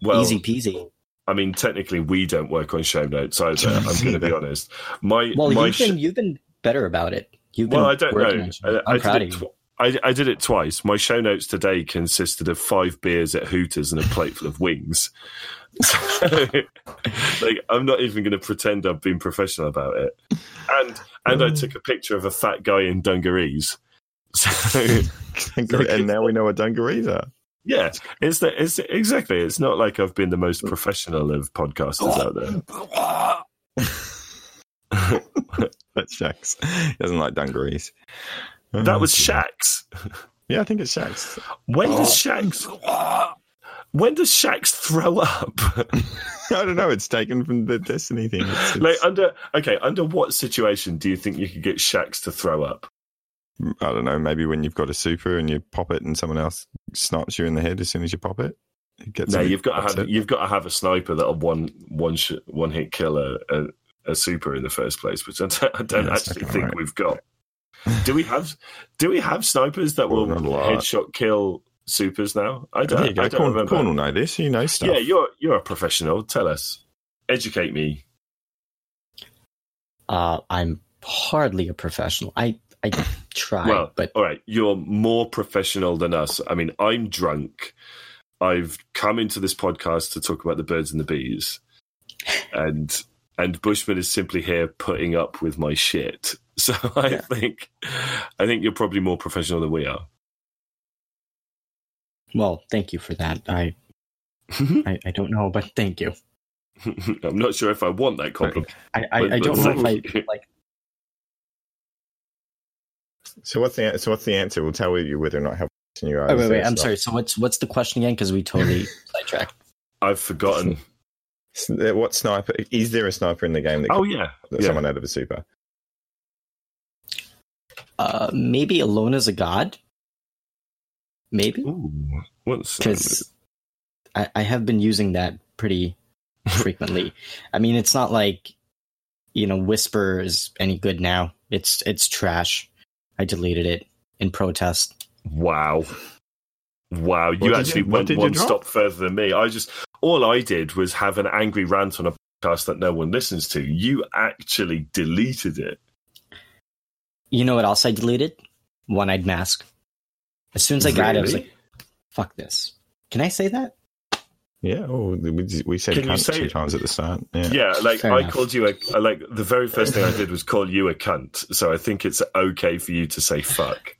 well, easy peasy. I mean, technically, we don't work on show notes either. I'm going to be honest. My Well, my you've sh- been you've been better about it. You've well, I don't know. I, I'm I proud did of it you. tw- I, I did it twice. My show notes today consisted of five beers at Hooters and a plate full of wings. [LAUGHS] like, I'm not even going to pretend I've been professional about it. And and I mm. took a picture of a fat guy in dungarees. [LAUGHS] So and now we know what dungarees are. yeah, it's the, it's exactly. It's not like I've been the most professional of podcasters out there. [LAUGHS] That's Shax. He doesn't like dungarees. That was oh, Shax. Yeah, I think it's Shax. When Oh. does Shax? When does Shax throw up? [LAUGHS] I don't know. It's taken from the Destiny thing. It's, like under okay, under what situation do you think you could get Shax to throw up? I don't know. Maybe when you've got a super and you pop it, and someone else snipes you in the head as soon as you pop it. it gets No, you've got to have upset. you've got to have a sniper that'll one one sh- one hit kill a, a, a super in the first place, which I don't, I don't Yeah, actually think right. we've got. Do we have do we have snipers that will not a lot. headshot kill supers now? I There don't, you go. I don't Corn, remember. Corn will know this. You know stuff. Yeah, you're you're a professional. Tell us, educate me. Uh, I'm hardly a professional. I I [COUGHS] try, Well, but all right, you're more professional than us. I mean, I'm drunk. I've come into this podcast to talk about the birds and the bees, [LAUGHS] and and Bushman is simply here putting up with my shit. [LAUGHS] So I Yeah. think I think you're probably more professional than we are. Well, thank you for that. I I, I don't know, but thank you. [LAUGHS] I'm not sure if I want that compliment. I I, But- I don't but know if I like. So what's the so what's the answer? We'll tell you whether or not how professional you are. Oh, wait, wait. I'm stuff- sorry. So what's what's the question again? Because we totally [LAUGHS] sidetracked. I've forgotten. Uh, What sniper? Is there a sniper in the game that Oh yeah, put yeah. someone out of a super? Uh, maybe alone as a god. Maybe Ooh, what's because I, I have been using that pretty [LAUGHS] frequently. I mean, it's not like you know Whisper is any good now. It's it's trash. I deleted it in protest. Wow. Wow, you What did actually you- went one drop? stop further than me. I just all I did was have an angry rant on a podcast that no one listens to. You actually deleted it. You know what else I deleted? One eyed mask. As soon as I got it, I was like, "Fuck this." Can I say that? Yeah. Oh, we, we said Can cunt say two it? times at the start. Yeah. Yeah, like Fair I enough. called you a I- like the very first thing I did was call you a cunt. So I think it's okay for you to say fuck.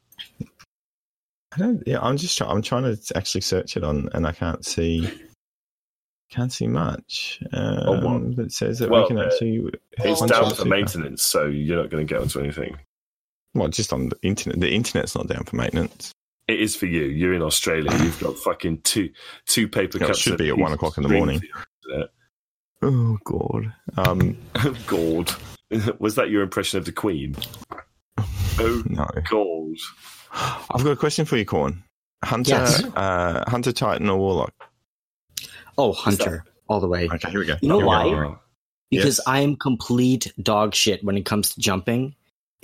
I don't, yeah, I'm just trying. I'm trying to actually search it on, and I can't see. Can't see much. Um, Oh, what? that says that Well, we can uh, actually. It's down for maintenance, so you're not going to get onto anything. Well, just on the internet. The internet's not down for maintenance. It is for you. You're in Australia. You've got fucking two two paper Yeah, it cups. should be at one o'clock in the morning. Oh God. Um, your- [LAUGHS] God, [LAUGHS] was that your impression of the Queen? Oh no. God. I've got a question for you, Corn. Hunter, Yes. uh, Hunter, Titan, or Warlock? Oh, Hunter, all the way. Okay, here we go. You know Here why? go. Because Yes. I am complete dog shit when it comes to jumping.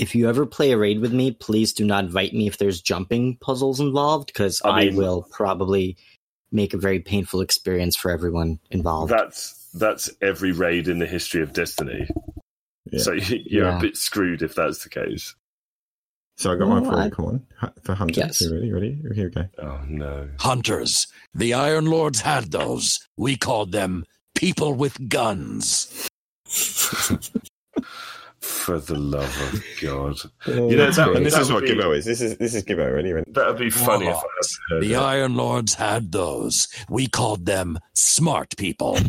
If you ever play a raid with me, please do not invite me if there's jumping puzzles involved, because I I, will probably make a very painful experience for everyone involved. That's that's every raid in the history of Destiny. Yeah. So you- [LAUGHS] you're Yeah. a bit screwed if that's the case. So I got one for you, Come on, For Hunter. Yes. You ready? Ready? Here we go. Oh no. Hunters. The Iron Lords had those. We called them people with guns. [LAUGHS] For the love of God. Oh, you know, that- and this that is what would be- Gibbo is. This is this is Gibbo. Ready? Ready? That'd be funny if I heard The that. Iron Lords had those. We called them smart people. [LAUGHS]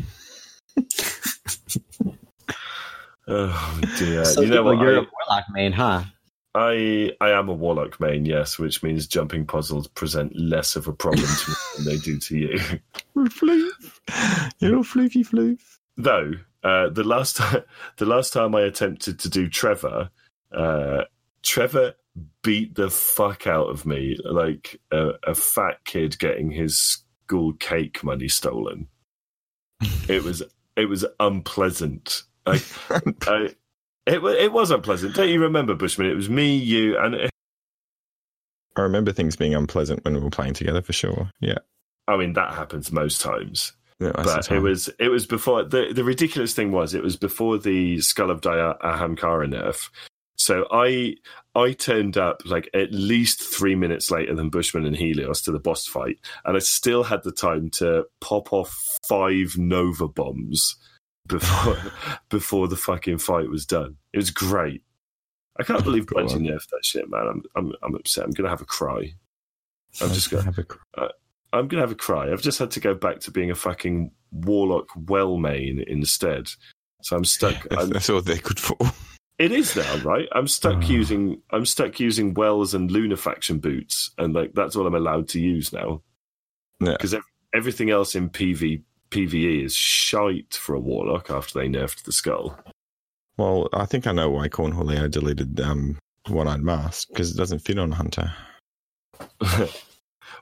Oh dear. so you know what? you're I- a warlock main, huh? I I am a warlock main, yes, which means jumping puzzles present less of a problem to me than they do to you. [LAUGHS] Floof. You're all floofy floof. Though uh, the last time [LAUGHS] the last time I attempted to do Trevor, uh, Trevor beat the fuck out of me like a, a fat kid getting his school cake money stolen. it was it was unpleasant. I, [LAUGHS] I, it it was unpleasant. Don't you remember, Bushman? It was me, you, and I remember things being unpleasant when we were playing together for sure. Yeah. I mean that happens most times. But it was it was before the the ridiculous thing was it was before the Skull of Dire Ahamkara nerf. So I I turned up like at least three minutes later than Bushman and Helios to the boss fight, and I still had the time to pop off five Nova bombs before [LAUGHS] before the fucking fight was done. It was great. I can't believe. [LAUGHS] Bungie nerfed that shit, man. I'm I'm I'm upset. I'm gonna have a cry. I'm just gonna have a cr- uh, I'm gonna have a cry. I've just had to go back to being a fucking warlock well main instead. So I'm stuck. [LAUGHS] That's, I'm, that's all they could for. It is now, right? I'm stuck Ah. using I'm stuck using Wells and Lunafaction boots, and like that's all I'm allowed to use now. Yeah. Because everything else in PV PVE is shite for a warlock after they nerfed the skull. Well, I think I know why Cornholio deleted um, One Eyed Mask because it doesn't fit on Hunter. [LAUGHS]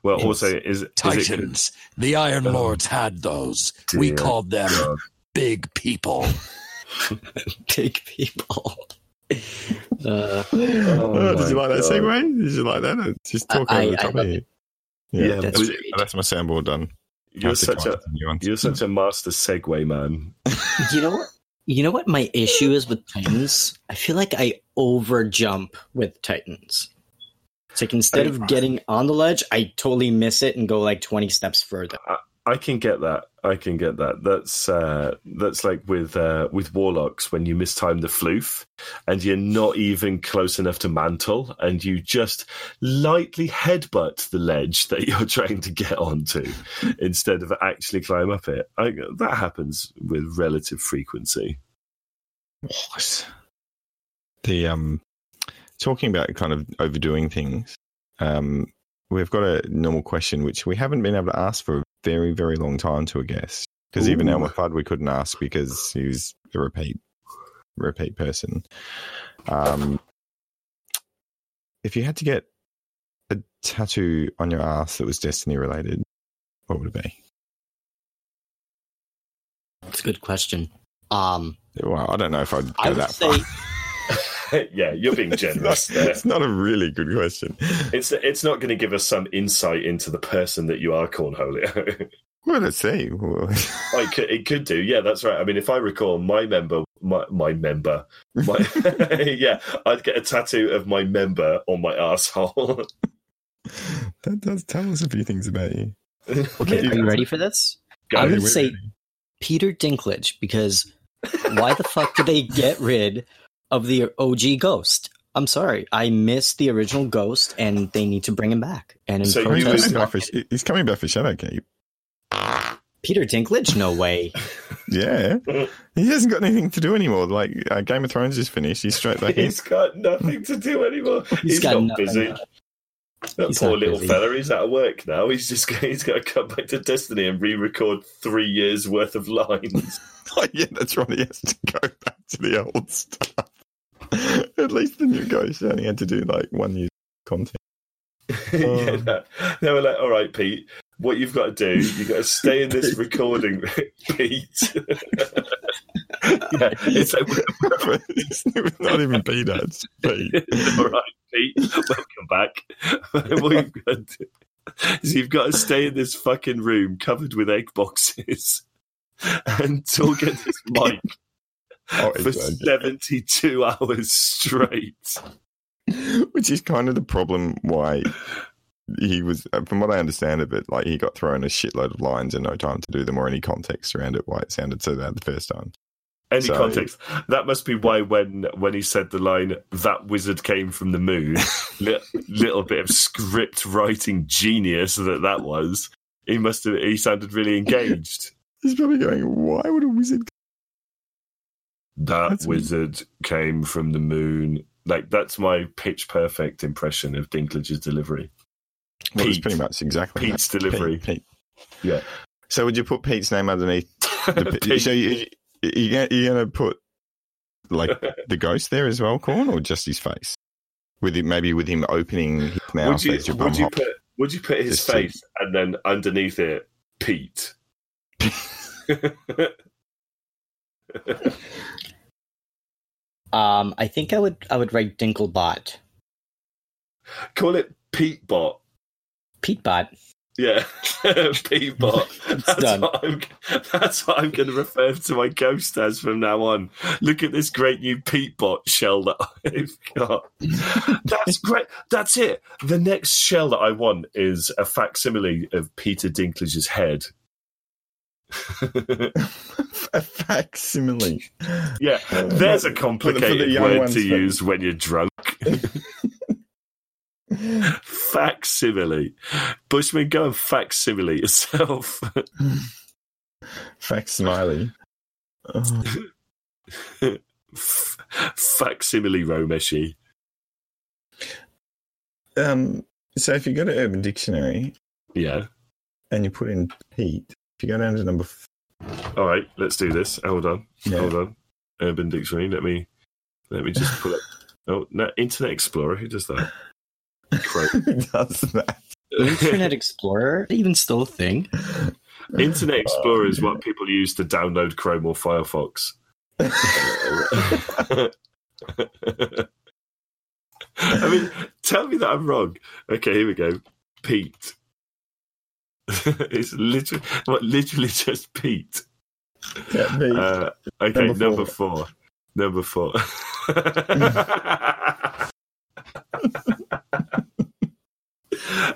well, Yes. also is is it Titans. The Iron Oh, Lords had those. We called them God. big people. [LAUGHS] Big people. [LAUGHS] Uh, Oh Oh, did you my like that God. segue? Did you like that? It's Just talk I- over the I top love of you. it. Yeah, Yeah, that's, that's but- great. that's my soundboard done. You're such a some new ones. you're such a master segue man. you know what? You know what my issue is with Titans? I feel like I over jump with Titans. It's like instead of getting on the ledge, I totally miss it and go like twenty steps further. I can get that. I can get that. That's uh, that's like with uh, with warlocks when you mistime the floof and you're not even close enough to mantle and you just lightly headbutt the ledge that [LAUGHS] you're trying to get onto instead of actually climb up it. I, that happens with relative frequency. What? The um, talking about kind of overdoing things. Um, we've got a normal question which we haven't been able to ask for a very, very long time to a guest because even Ooh. Elmer Fudd we couldn't ask because he was a repeat, repeat person. Um, if you had to get a tattoo on your ass that was Destiny related, what would it be? It's a good question. Um, Well, I don't know if I'd go I would that say far. [LAUGHS] [LAUGHS] [LAUGHS] yeah, you're being It's generous not, there. it's not a really good question. It's it's not going to give us some insight into the person that you are, Cornholio. [LAUGHS] Well, let's see. Well, oh, I could, it could do, yeah, that's right. I mean, if I recall, my member, my my member, my [LAUGHS] yeah, I'd get a tattoo of my member on my asshole. that does tell us a few things about you. okay, are you ready for this? I would say ready. Peter Dinklage because why the fuck did they get rid of the OG Ghost? I'm sorry, I miss the original Ghost, and they need to bring him back. And in So he's, coming back for, he's coming back for Shadowkeep. Peter Dinklage, no way. [LAUGHS] Yeah, he hasn't got anything to do anymore. Like uh, Game of Thrones is finished. He's straight back in. He's got nothing to do anymore. He's he's got not nothing. busy. That He's poor little busy. fella, he's out of work now. He's just he's got to come back to Destiny and re-record three years worth of lines. [LAUGHS] Oh, yeah, that's right. He has to go back to the old stuff. [LAUGHS] At least the new Ghost only had to do like one year content. [LAUGHS] yeah, um, no. they were like, "All right, Pete, what you've got to do, you've got to stay in this [LAUGHS] recording, Pete." yeah, it's like, it's not even peanuts. Pete. all right, Pete, welcome back. what you've got to do is you've got to stay in this fucking room covered with egg boxes and talk at this mic for seventy-two [LAUGHS] hours straight. [LAUGHS] Which is kind of the problem why he was, uh, from what I understand of it, like he got thrown a shitload of lines and no time to do them or any context around it, why it sounded so bad the first time. Any So- context? That must be why when when he said the line "that wizard came from the moon," [LAUGHS] li- little bit of script writing genius that that was. He must have. He sounded really engaged. He's probably going, why would a wizard? That That's- wizard came from the moon. Like that's my pitch perfect impression of Dinklage's delivery. Well, it's Pete. pretty much exactly Pete's that. delivery. Pete, Pete. Yeah. So would you put Pete's name underneath? [LAUGHS] The, Pete- So you, you, you, you going to put like [LAUGHS] the ghost there as well, Corn, or just his face? With him, maybe with him opening his mouth would you as your would you put would you put his Just to- face and then underneath it Pete? [LAUGHS] Um, I think I would I would write Dinklebot, Call it Pete Bot. Petebot. Yeah, [LAUGHS] Pete Bot. [LAUGHS] That's done. what I'm. That's what I'm going to refer to my ghost as from now on. Look at this great new Pete Bot shell that [LAUGHS] I've got. That's great. That's it. The next shell that I want is a facsimile of Peter Dinklage's head. A [LAUGHS] facsimile. Yeah, there's a For the- complicated word to use when you're drunk. [LAUGHS] facsimile. Bushman, go and facsimile yourself. facsimile. Oh, Facsimile Romeshi. Um, so if you go to Urban Dictionary Yeah. and you put in Pete, if you go down to number, f- All right, let's do this. Hold on. Yeah. Hold on. Urban Dictionary. Let me let me just pull up. [LAUGHS] Oh, no, Internet Explorer. Who does that? Crow. [LAUGHS] who does that? [LAUGHS] Internet Explorer, even still a thing. Internet Explorer is what people use to download Chrome or Firefox. I mean, tell me that I'm wrong. Okay, here we go. Pete. [LAUGHS] it's literally, what, literally just Pete. Yeah. Uh, okay, Number four. Number four. [LAUGHS]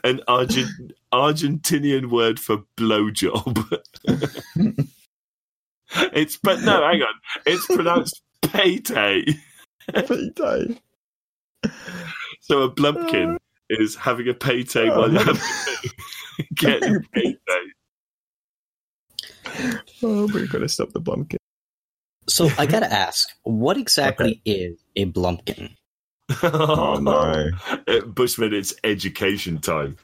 An Argent- Argentinian word for blowjob. [LAUGHS] it's but no, hang on. It's pronounced. Pete, eh? So a blumpkin is having a pate while you're having [LAUGHS] a getting pate. Oh, we've got to stop the bumpkin. So I gotta ask, what exactly is a blumpkin? [LAUGHS] Oh no! Bushman, it's education time.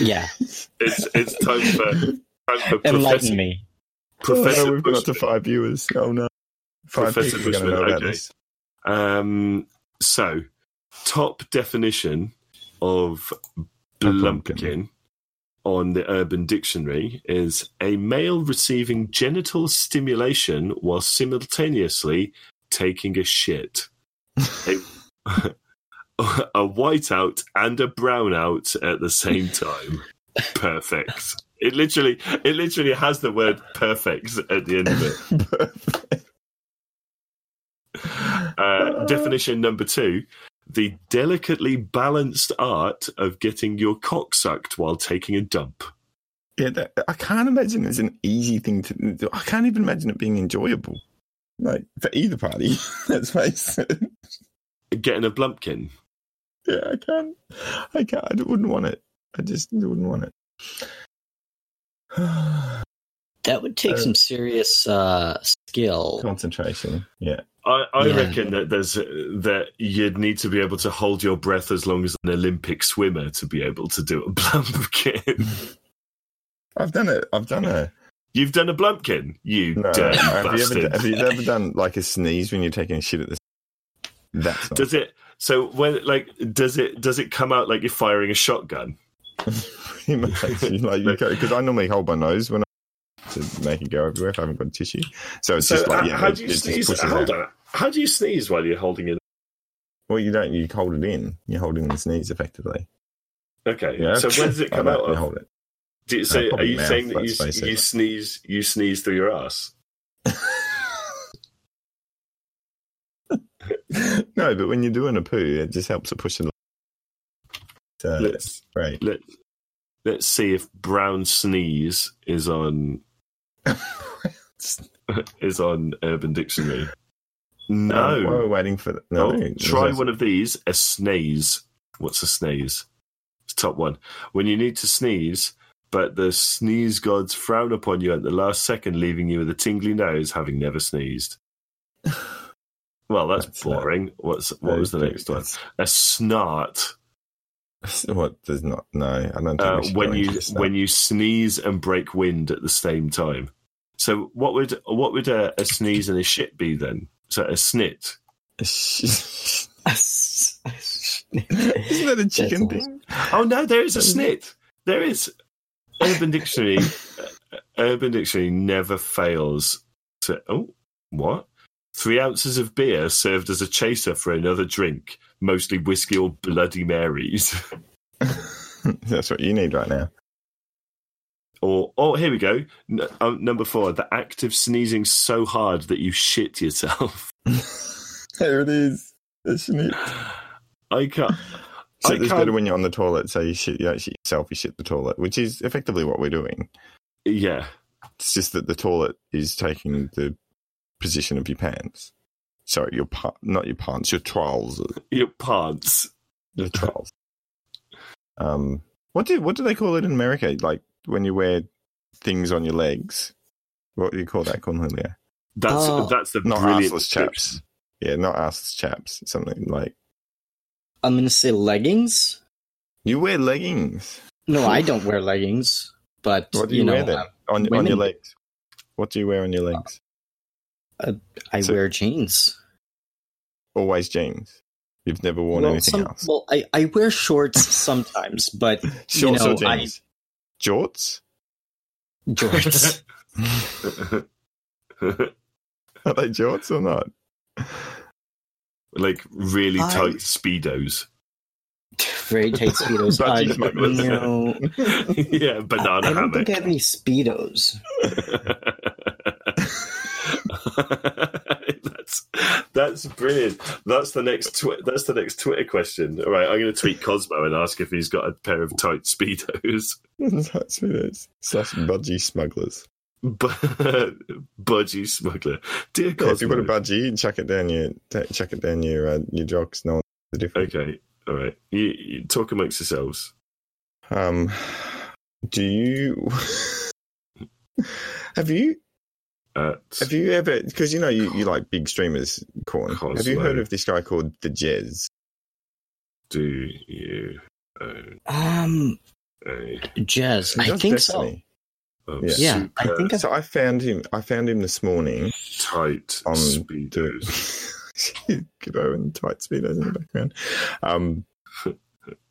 Yeah, It's it's time for time for enlighten Professor, me. Professor oh, we've got up to five viewers. Oh no! Five Professor people are going to Bushman, okay. Um, so, top definition of blumpkin. on the Urban Dictionary is a male receiving genital stimulation while simultaneously taking a shit. a, [LAUGHS] a whiteout and a brownout at the same time. Perfect. It literally, it literally has the word "perfect" at the end of it. [LAUGHS] Uh, definition number two the delicately balanced art of getting your cock sucked while taking a dump. Yeah, that, I can't imagine it's an easy thing to do. I can't even imagine it being enjoyable, like for either party. [LAUGHS] Let's face it. Getting a blumpkin. Yeah, I can't. I can't. I wouldn't want it. I just wouldn't want it. [SIGHS] That would take Uh, some serious uh, skill. Concentration. Yeah. I, I Yeah. reckon that there's that you'd need to be able to hold your breath as long as an Olympic swimmer to be able to do a [LAUGHS] blumpkin. I've done it. I've done it. You've done a blumpkin, you No, dirty have you, ever, have you ever done like a sneeze when you're taking a shit at the? That's not. Does it? So when like does it does it come out like you're firing a shotgun? [LAUGHS] pretty much like because [LAUGHS] I normally hold my nose when to make it go everywhere if I haven't got tissue. So it's So just like uh, yeah, how do you sneeze? Hold on. How do you sneeze while you're holding it? Well, you don't. You hold it in. You're holding the sneeze effectively. Okay. Yeah. So where does it [LAUGHS] come out of? hold it. Do you, so Uh, are you mouth, saying that you, let's face it. you sneeze you sneeze through your ass? [LAUGHS] no, but when you're doing a poo, it just helps to push it. Uh, Let's right. let let's see if brown sneeze is on [LAUGHS] is on Urban Dictionary. No. Um, we're waiting for the, no. Oh, try one of these. A sneeze. What's a sneeze? It's top one. When you need to sneeze, but the sneeze gods frown upon you at the last second, leaving you with a tingly nose, having never sneezed. [LAUGHS] Well, that's, That's, boring. What's what was the next one? A snart. What does not? No, I don't Uh, when you into this now. when you sneeze and break wind at the same time. So what would what would a, a sneeze and a shit be then? So a snit. Isn't [LAUGHS] Isn't that a chicken thing? [LAUGHS] Oh no, there is a snit. There is. Urban Dictionary. [LAUGHS] uh, Urban Dictionary never fails to. Oh, what? Three ounces of beer served as a chaser for another drink, mostly whiskey or Bloody Marys. That's what you need right now. Or, oh, here we go. N- oh, number four, the act of sneezing so hard that you shit yourself. [LAUGHS] There it is. Isn't it? I can't. [LAUGHS] So I it's can't- better when you're on the toilet. So you shit, you actually yourself, you shit the toilet, which is effectively what we're doing. Yeah. It's just that the toilet is taking the position of your pants. Sorry, your pa- not your pants, your trousers. Your pants. Your trousers. um, what do what do they call it in America? Like when you wear things on your legs. What do you call that, Cornelia? That's Oh. that's the Not brilliant arseless chaps. Yeah, not us chaps. Something like I'm gonna say leggings. you wear leggings. No, I don't wear leggings, but What do you, know, wear then uh, on on your legs? What do you wear on your legs? I So- wear jeans. Always jeans. You've never worn well, anything some- else. well, I, I wear shorts sometimes, but [LAUGHS] Shorts you know, or jeans? I jorts. Jorts. [LAUGHS] Are they jorts or not? like really I- tight speedos. Very tight speedos. Budgie Uh, smugglers. no, yeah, I, banana I don't think. I have any speedos. [LAUGHS] [LAUGHS] that's that's brilliant. That's the next twi- that's the next Twitter question. All right, I'm going to tweet Cozmo and ask if he's got a pair of tight speedos. [LAUGHS] [LAUGHS] It is. Slash budgie smugglers. [LAUGHS] Budgie smuggler, dear Yeah, Cozmo. if you put a budgie, and chuck it down your chuck it down your uh, your jocks. No, the difference. okay, all right. You, you talk amongst yourselves. Um, do you have you At have you ever because you know you, you like big streamers corn have you heard of this guy called the Jez do you own Um, a Jez, I think Destiny. oh, Yeah. Yeah, I think I've- so I found him I found him this morning tight on speedos. [LAUGHS] Good and tight speedos in the background um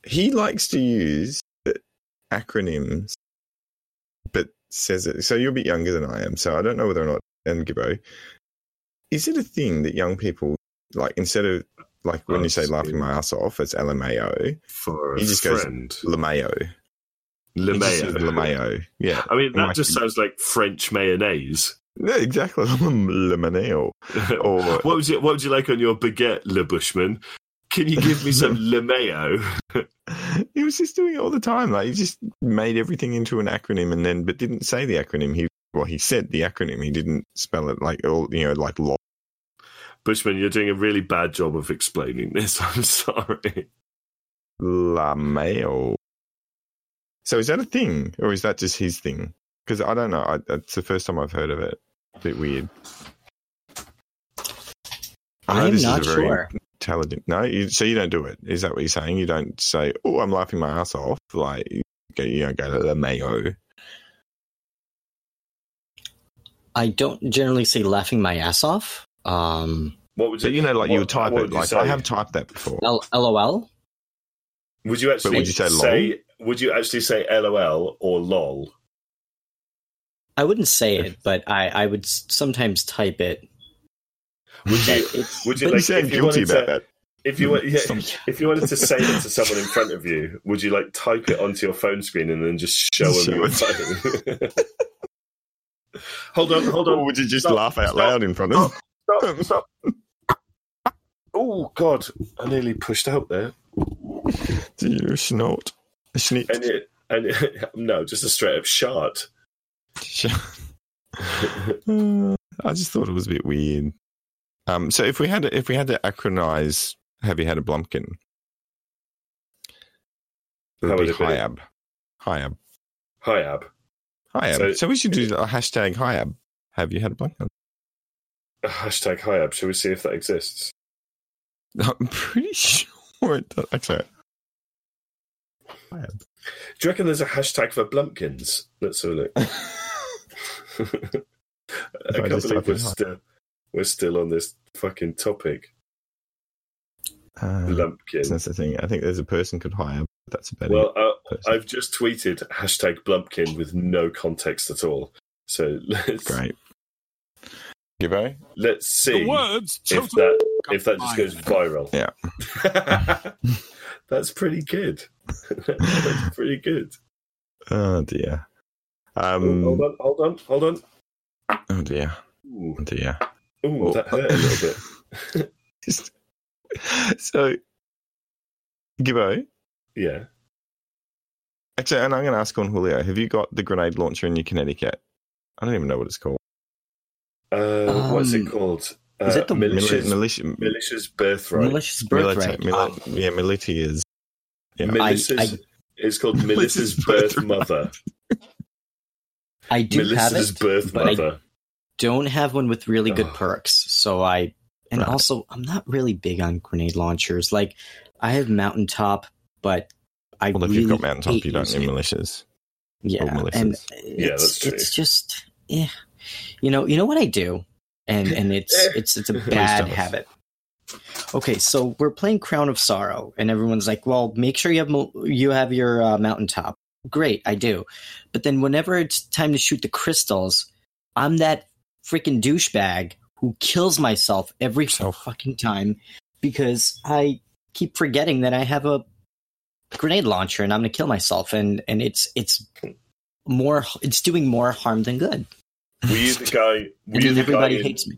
he likes to use acronyms but says it so you're a bit younger than I am so I don't know whether or not and Gibbo is it a thing that young people like instead of like when Oh, you say laughing my ass off it's LMAO for a He just goes, friend. LMAO just says LeMayo. LMAO yeah I mean, that just sounds like French mayonnaise. yeah exactly [LAUGHS] LMAO [LAUGHS] or what would you What would you like on your baguette, Le Bushman? Can you give me some [LAUGHS] Le Mayo? he was just doing it all the time. Like he just made everything into an acronym and then, but didn't say the acronym. He well, he said the acronym. He didn't spell it like all you know, like law. Bushman, you're doing a really bad job of explaining this. [LAUGHS] I'm sorry. La Mayo. So is that a thing, or is that just his thing? Because I don't know. I, it's the first time I've heard of it. A bit weird. I, I am not very sure. Intelligent. No, you, so you don't do it. Is that what you're saying? You don't say, "Oh, I'm laughing my ass off." Like you don't go to the Mayo. I don't generally say laughing my ass off. Um, What would So you? you know, like you would type what it. would you Like I have typed that before. L- LOL. Would you actually would you say say? Would you actually say LOL or LOL? I wouldn't say it, but I, I would sometimes type it. Would you? Would you but you like? sound if you guilty about to, that. If you yeah, if you wanted to say it to someone in front of you, would you like type it onto your phone screen and then just show them your phone? [LAUGHS] hold on, hold Or on. would you just Stop, laugh out stop, loud in front of them? Stop, stop. Oh God! I nearly pushed out there. Do you snort? A? And it, and it, [LAUGHS] no, just a straight up shart. [LAUGHS] I just thought it was a bit weird. Um, so if we had to, if we had to acronize, have you had a Blumpkin? It would would be be? Hiab. Hiab. Hiab. So- So, we should do a hashtag Hiab. Have you had a Blumpkin? Hashtag Hi, Ab. Shall we see if that exists? [LAUGHS] I'm pretty sure it does. Actually, Hiab. Do you reckon there's a hashtag for Blumpkins? Let's [LAUGHS] have [LAUGHS] a look. I can't believe we're still we're still on this fucking topic. Uh, Blumpkin. that's the thing. I think there's a person could Hiab. but That's about Well, uh, person. I've just tweeted hashtag Blumpkin with no context at all. So let's it. Great. Gibbo? let's see The words if that if that just goes viral. Yeah. [LAUGHS] That's pretty good. [LAUGHS] That's pretty good. Oh dear. Oh, Um, hold on, hold on, hold on. oh dear. Ooh, Oh dear. Ooh, that hurt a little bit. Just- [LAUGHS] [LAUGHS] so, Gibbo, Yeah. actually, and I'm going to ask on Julio, have you got the grenade launcher in your Connecticut? I don't even know what it's called. Uh, what's it Um, called? is Uh, it the militia's, militia? militia's birthright? Malicious birthright. Milita, Um, mili- yeah, militias. Yeah. Melissa's, I- it's called [LAUGHS] Melissa's Melissa's birth mother. I do have Melissa's it. birth but I- mother. Don't have one with really good Oh. perks, so I And Right. also, I'm not really big on grenade launchers. Like, I have mountaintop, but I Well, if really you've got mountaintop, you don't need militias. Yeah, militias. and Yeah, it's, that's true. it's just, yeah. You know, you know what I do, and and it's [LAUGHS] it's it's a bad habit. Okay, so we're playing Crown of Sorrow, and everyone's like, "Well, make sure you have mo- you have your uh, mountaintop." Great, I do, but then whenever it's time to shoot the crystals, I'm that freaking douchebag who kills myself every Self. fucking time because I keep forgetting that I have a grenade launcher and I'm gonna kill myself, and and it's it's more it's doing more harm than good. We the guy? [LAUGHS] Were And you then the everybody guy in, hates me.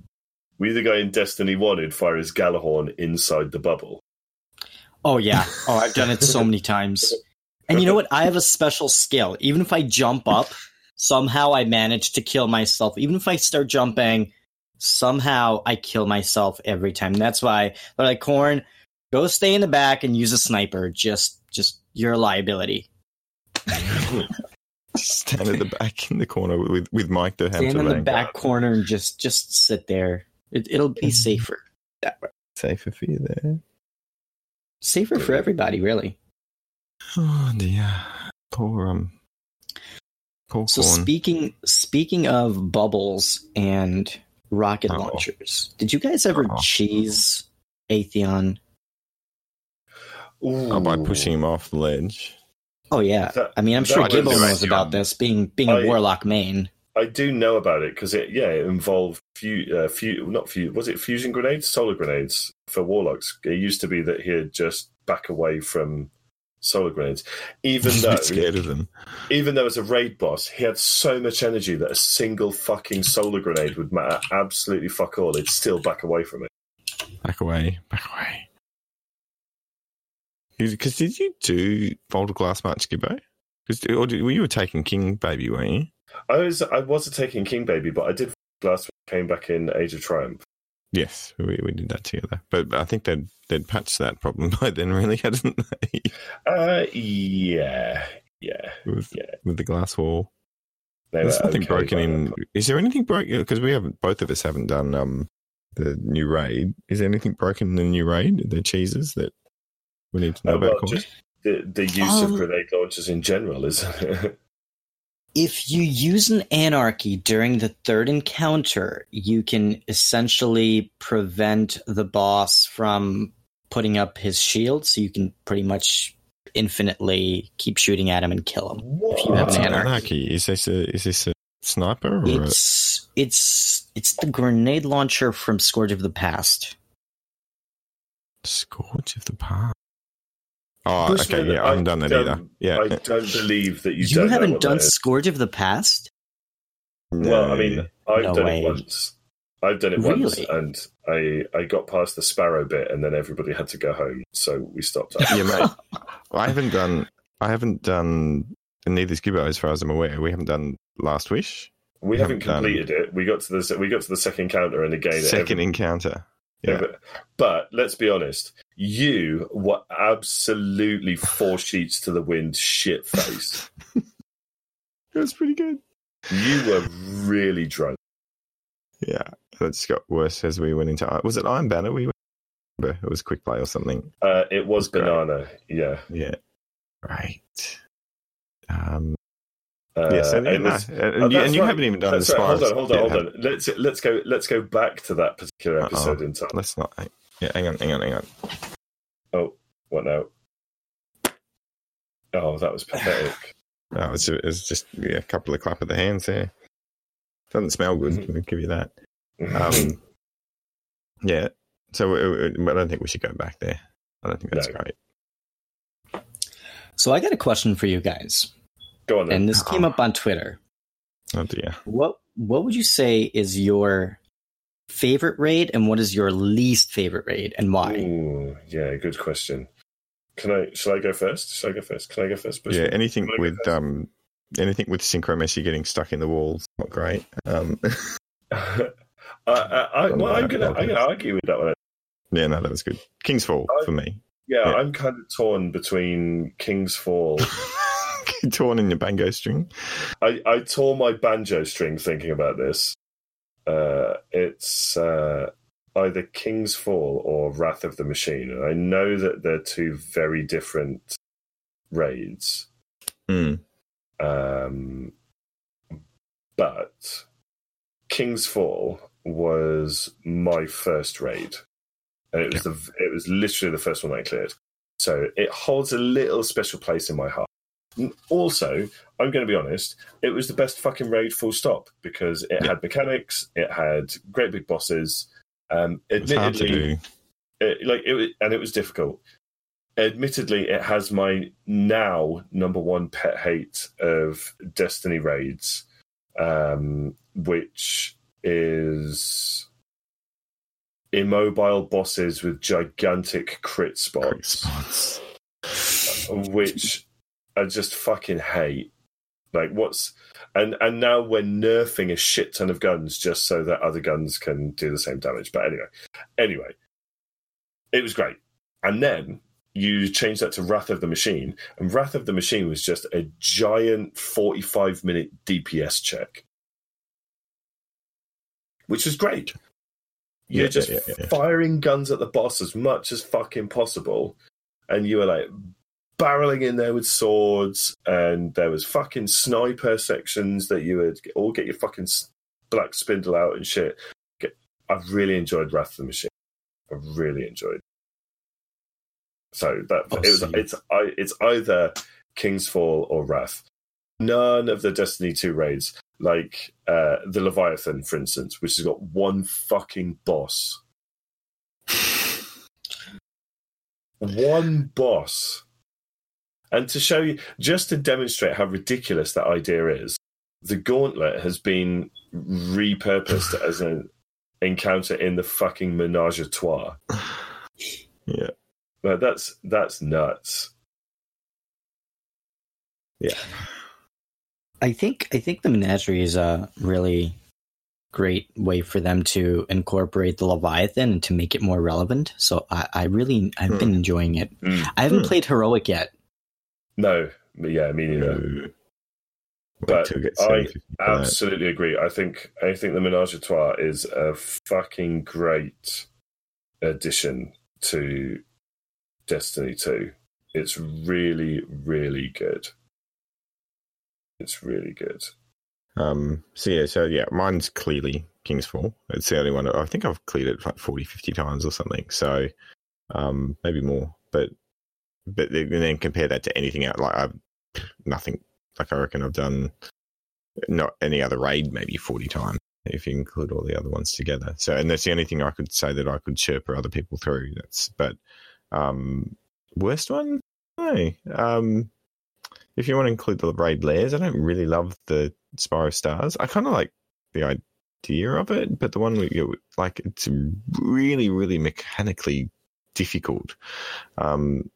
Were you the guy in Destiny One who'd fire his Gjallarhorn inside the bubble? Oh yeah. Oh, I've done it so many times. And you know what? I have a special skill. Even if I jump up, somehow I manage to kill myself. Even if I start jumping, somehow I kill myself every time. That's why they're like, Corn, go stay in the back and use a sniper. Just, just you're a liability. Stand at the back in the corner with with Mike the Stand in the back corner and just, just sit there. It, it'll be safer. That way. Safer for you there. Safer for everybody, really. [SIGHS] Oh dear. Poor um. Poor So corn. speaking speaking of bubbles and rocket Uh-oh. launchers, did you guys ever Uh-oh. cheese Atheon? oh, by pushing him off the ledge. Oh yeah, That- I mean I'm sure was Gibbo knows Atheon. about this. Being being I- a Warlock main. I do know about it because it, yeah, it involved few, uh, few, not few, was it fusion grenades, solar grenades for warlocks? It used to be that he'd just back away from solar grenades, [LAUGHS] even though, scared of them. even though as a raid boss, he had so much energy that a single fucking solar grenade would matter absolutely fuck all. He'd still back away from it. Back away, back away. Because did you do Vault of Glass March, Gibbo? Because or did, well, you were taking King Baby, weren't you? I was, I wasn't taking King Baby, but I did last week. Came back in Age of Triumph. Yes, we, we did that together. But I think they'd they'd patched that problem [LAUGHS] by then, really, hadn't they? Uh, yeah, yeah. with, Yeah. with the glass wall. They There's nothing okay broken in. Is there anything broken? Because we haven't. Both of us haven't done um the new raid. Is there anything broken in the new raid? The cheeses that we need to know Uh, about? well, Corey? just the the use Um, of grenade launchers in general is. [LAUGHS] If you use an anarchy during the third encounter, you can essentially prevent the boss from putting up his shield, so you can pretty much infinitely keep shooting at him and kill him. If you have What's an an anarchy. anarchy? Is this a is this a sniper or a, It's it's it's the grenade launcher from Scourge of the Past. scourge of the past? Oh, Bushman, okay. Yeah, I haven't done that either. Yeah, I don't believe that you. You, don't haven't what done. Scourge of the Past? Well, I mean, I've No done way. it once. I've done it once, and I I got past the sparrow bit, and then everybody had to go home, so we stopped. yeah, mate. [LAUGHS] I haven't done. I haven't done. And neither's Gibbo, as far as I'm aware. We haven't done Last Wish. we We haven't haven't done- completed it. We got to the we got to the second counter, and again, Second every- encounter. Yeah. every- but let's be honest, you were absolutely four sheets to the wind, shit face. It was [LAUGHS] pretty good. You were really drunk. Yeah, that just got worse as we went into. Was it Iron Banner? We went, it was quick play or something. Uh, it was Great. banana, yeah. Yeah, right. Um, Uh, it yeah, no, was- and, Oh, you, and you right. haven't even done That's the right. Hold on, hold on, Yeah, hold on. Let's let's go let's go back to that particular Uh-oh. episode in time. Let's not. Yeah, hang on, hang on, hang on. Oh, what now? Oh, that was pathetic. No, [SIGHS] it's, it's just yeah, a couple of clap of the hands there. Doesn't smell good. Mhm. I'll give you that. Um, yeah. So uh, uh, I don't think we should go back there. I don't think that's No. great. So I got a question for you guys. Go on then. And this came up on Twitter. Oh dear. What what would you say is your favorite raid and what is your least favorite raid and why? Ooh, yeah, good question. Can I? Shall I go first? Shall I go first? Can I go first? Yeah, anything with first? um, anything with synchro Messi getting stuck in the walls, not great. Um, [LAUGHS] [LAUGHS] I, I, I, Don't well, know I'm gonna, I'm gonna argue with that one. yeah, no, that was good. King's Fall I- for me. Yeah, Yeah. I'm kind of torn between King's Fall. [LAUGHS] Torn in your banjo string. I, I tore my banjo string thinking about this. Uh, it's uh, either King's Fall or Wrath of the Machine, and I know that they're two very different raids. Hmm. Um, but King's Fall was my first raid, and it was the it was literally the first one I cleared. So it holds a little special place in my heart. Also, I'm going to be honest, it was the best fucking raid, full stop, because it had mechanics, it had great big bosses. Um, It's hard to admittedly, it, like it, and it was difficult. Admittedly, it has my now number one pet hate of Destiny raids, um, which is immobile bosses with gigantic crit spots, spots. which I just fucking hate. Like what's and and now we're nerfing a shit ton of guns just so that other guns can do the same damage. But anyway, anyway, it was great. And then you change that to Wrath of the Machine, and Wrath of the Machine was just a giant forty-five minute DPS check, which was great. You're Yeah, just yeah, yeah, firing guns at the boss as much as fucking possible, and you were like barreling in there with swords, and there was fucking sniper sections that you would all get your fucking black spindle out and shit. Get- I really enjoyed Wrath of the Machine. I really enjoyed. So that Oh, it was, see. it's I, it's either King's Fall or Wrath. None of the Destiny two raids, like uh, the Leviathan, for instance, which has got one fucking boss. [SIGHS] one boss. And to show you, just to demonstrate how ridiculous that idea is, the gauntlet has been repurposed [SIGHS] as an encounter in the fucking menage a trois. [SIGHS] Yeah. But that's that's nuts. Yeah. I think I think the menagerie is a really great way for them to incorporate the Leviathan and to make it more relevant. So I, I really I've been enjoying it. Mm. I haven't Hmm. played heroic yet. No, yeah, me neither. No. But till we get I 750 that. Absolutely agree. I think I think the Menage a Trois is a fucking great addition to Destiny 2. It's really, really good. It's really good. Um, so yeah, so yeah, mine's clearly King's Fall. It's the only one. I think I've cleared it like 40, 50 times or something. So, um, maybe more. But but then compare that to anything else. Like I've nothing. Like I reckon I've done not any other raid maybe forty times if you include all the other ones together. So and that's the only thing I could say that I could sherpa other people through. That's but um, worst one. Um, if you want to include the raid lairs, I don't really love the Spire of Stars. I kind of like the idea of it, but the one we like it's really, really mechanically difficult. Um,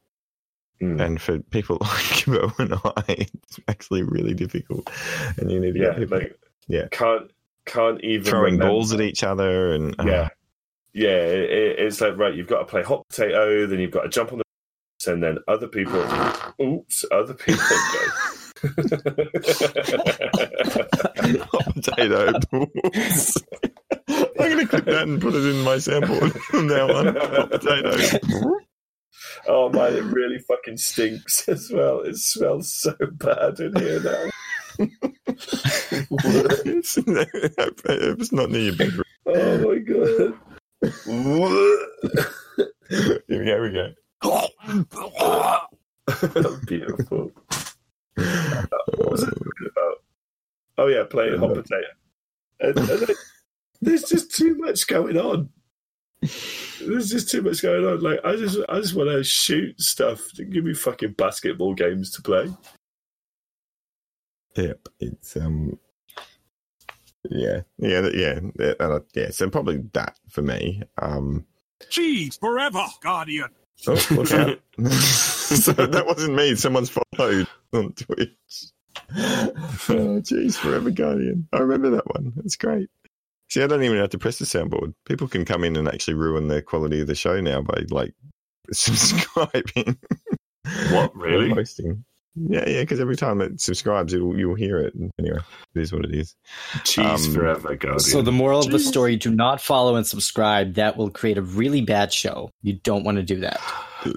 Mm. and for people [LAUGHS] like Bo and I, it's actually really difficult, and you need to yeah, get people like Yeah. can't can't even throwing remember- balls at each other, and uh, Yeah, yeah. It, it- it's like right, you've got to play hot potato, then you've got to jump on the and then other people. Oops, other people go. [LAUGHS] [LAUGHS] hot potato balls. I'm going to clip that and put it in my sample from now on. Hot potato. Oh man, it really fucking stinks [LAUGHS] as well. It smells so bad in here now. [LAUGHS] it's, it's not near your bedroom. Oh my god. Here we go. Here we go. [LAUGHS] Beautiful. What was I talking about? Oh yeah, playing hot uh, potato. And, and then- there's just too much going on. There's just too much going on. Like I just, I just want to shoot stuff. Give me fucking basketball games to play. Yep, it's um, yeah, yeah, yeah, yeah, yeah. So probably that for me. Um, Cheese forever, Guardian. oh, look out! [LAUGHS] [LAUGHS] so that wasn't me. Someone's followed on Twitch. [LAUGHS] oh, jeez, Forever Guardian. I remember that one. That's great. See, I don't even have to press the soundboard. People can come in and actually ruin the quality of the show now by like [LAUGHS] subscribing. What, [LAUGHS] really? Or hosting. Yeah, yeah, because every time it subscribes, it'll, you'll hear it. Anyway, it is what it is. Cheese Um, forever, Guardian. So the moral of the story: do not follow and subscribe. That will create a really bad show. You don't want to do that.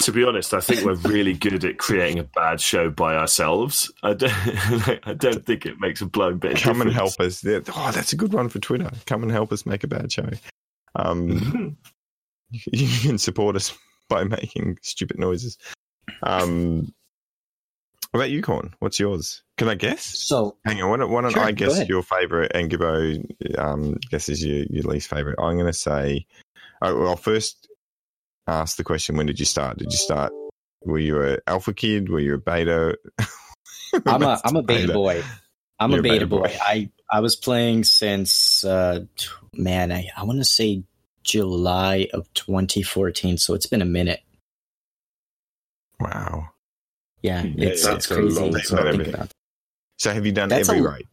To be honest, I think we're really good at creating a bad show by ourselves. I don't, [LAUGHS] I don't think it makes a blown bit. Of Come and help us. Oh, that's a good one for Twitter. Come and help us make a bad show. Um, [LAUGHS] you can support us [LAUGHS] by making stupid noises. Um, what about you, Corn? What's yours? Can I guess? So Hang on, why don't, why don't Sure, I guess your favorite and Gibbo um, guesses your, your least favorite? I'm going to say, oh, well, first ask the question when did you start? Did you start, were you an alpha kid? Were you a beta? [LAUGHS] I'm a I'm a beta boy. I'm You're a a beta beta boy. boy. I I was playing since uh man, I I want to say July of 2014, so it's been a minute. Wow. Yeah, Yeah, it's, yeah, it's it's crazy long to time. think Everything. about. So have you done That's every a- raid?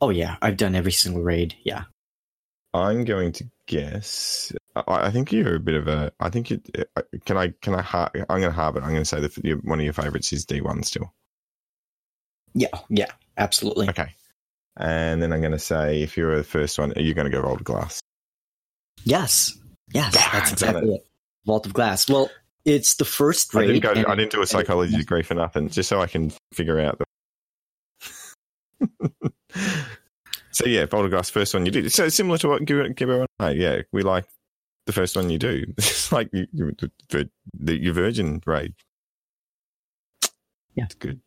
Oh yeah, I've done every single raid. Yeah. I'm going to guess. I, I think you're a bit of a. I think you. uh, Can I? Can I? har- I'm going to harbour. it. I'm going to say that one of your favourites is D1 still. Yeah, yeah, absolutely. Okay. And then I'm going to say if you're the first one, are you're going to go roll to glass. Yes. Yes, Ah, that's exactly it. Vault of Glass. Well, it's the first I didn't go. and- I didn't do a psychology [LAUGHS] degree for nothing, just so I can figure out. The... [LAUGHS] so yeah, glass. First one you did. So similar to what everyone. Hey, yeah, we like the first one you do. [LAUGHS] It's like you, you, the, the, your virgin raid. Yeah. it's good.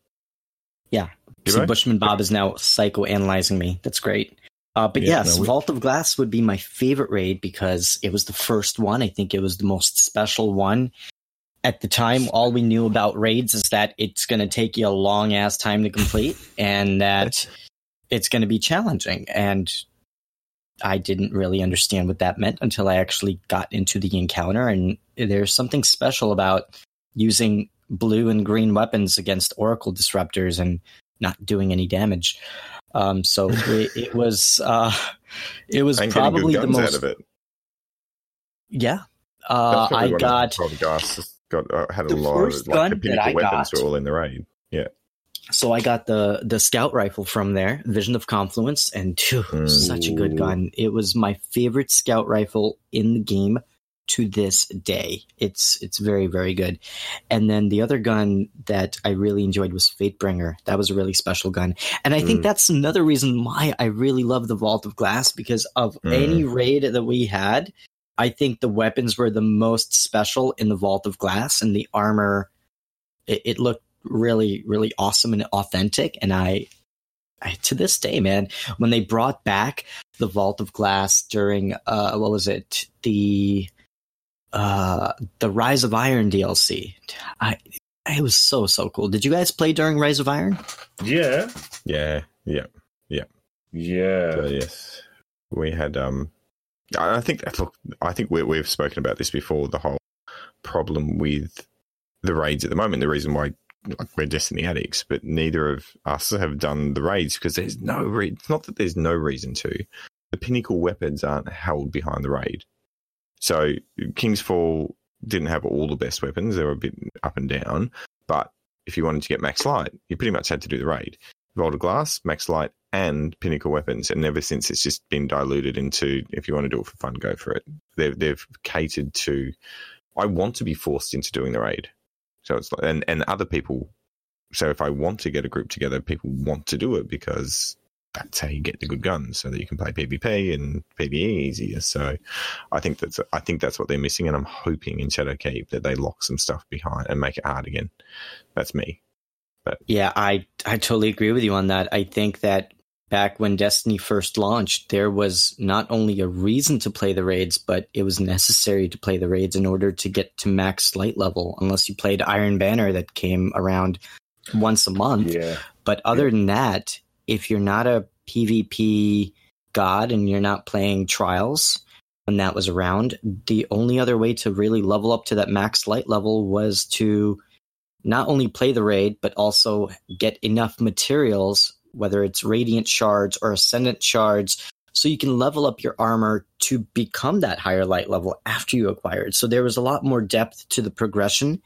Yeah. Gibbo? See, Bushman Bob is now psychoanalyzing me. That's great. Uh, but Yeah, yes, no, we- Vault of Glass would be my favorite raid because it was the first one. I think it was the most special one. At the time, all we knew about raids is that it's going to take you a long ass time to complete and that [LAUGHS] it's going to be challenging. And I didn't really understand what that meant until I actually got into the encounter. And there's something special about using blue and green weapons against Oracle disruptors and not doing any damage. Um, so [LAUGHS] it, it was uh, it was probably the most out of it. yeah. Uh, I got glass. Got uh, had a the lot first of like gun the that pinnacle I weapons got- were all in the raid. So I got the the scout rifle from there, Vision of Confluence, and phew, Mm. such a good gun. It was my favorite scout rifle in the game to this day. It's it's very very good. And then the other gun that I really enjoyed was Fatebringer. That was a really special gun, and I think Mm. that's another reason why I really love the Vault of Glass because of Mm. any raid that we had. I think the weapons were the most special in the Vault of Glass, and the armor. It, it looked really really awesome and authentic and I, I to this day man when they brought back the vault of glass during uh what was it the uh the rise of iron dlc i it was so so cool did you guys play during rise of iron Yeah. Yeah. Yeah. Yeah. So yes, we had. Um, I I think look, I think we, we've spoken about this before. The whole problem with the raids at the moment. The reason why like, we're Destiny addicts, but neither of us have done the raids because there's no. Re- it's not that there's no reason to. The pinnacle weapons aren't held behind the raid. So King's Fall didn't have all the best weapons. They were a bit up and down. But if you wanted to get max light, you pretty much had to do the raid. Of Glass, Max Light, and Pinnacle Weapons. And ever since, it's just been diluted into if you want to do it for fun, go for it. They've, they've catered to, I want to be forced into doing the raid. So it's like, and, and other people, so if I want to get a group together, people want to do it because that's how you get the good guns so that you can play PvP and PvE easier. So I think that's, I think that's what they're missing. And I'm hoping in Shadowkeep that they lock some stuff behind and make it hard again. That's me. yeah i i totally agree with you on that i think that back when destiny first launched there was not only a reason to play the raids but it was necessary to play the raids in order to get to max light level unless you played iron banner that came around once a month Yeah. But other than that, if you're not a PvP god and you're not playing trials when that was around, the only other way to really level up to that max light level was to not only play the raid, but also get enough materials, whether it's radiant shards or ascendant shards, so you can level up your armor to become that higher light level after you acquire it. So there was a lot more depth to the progression.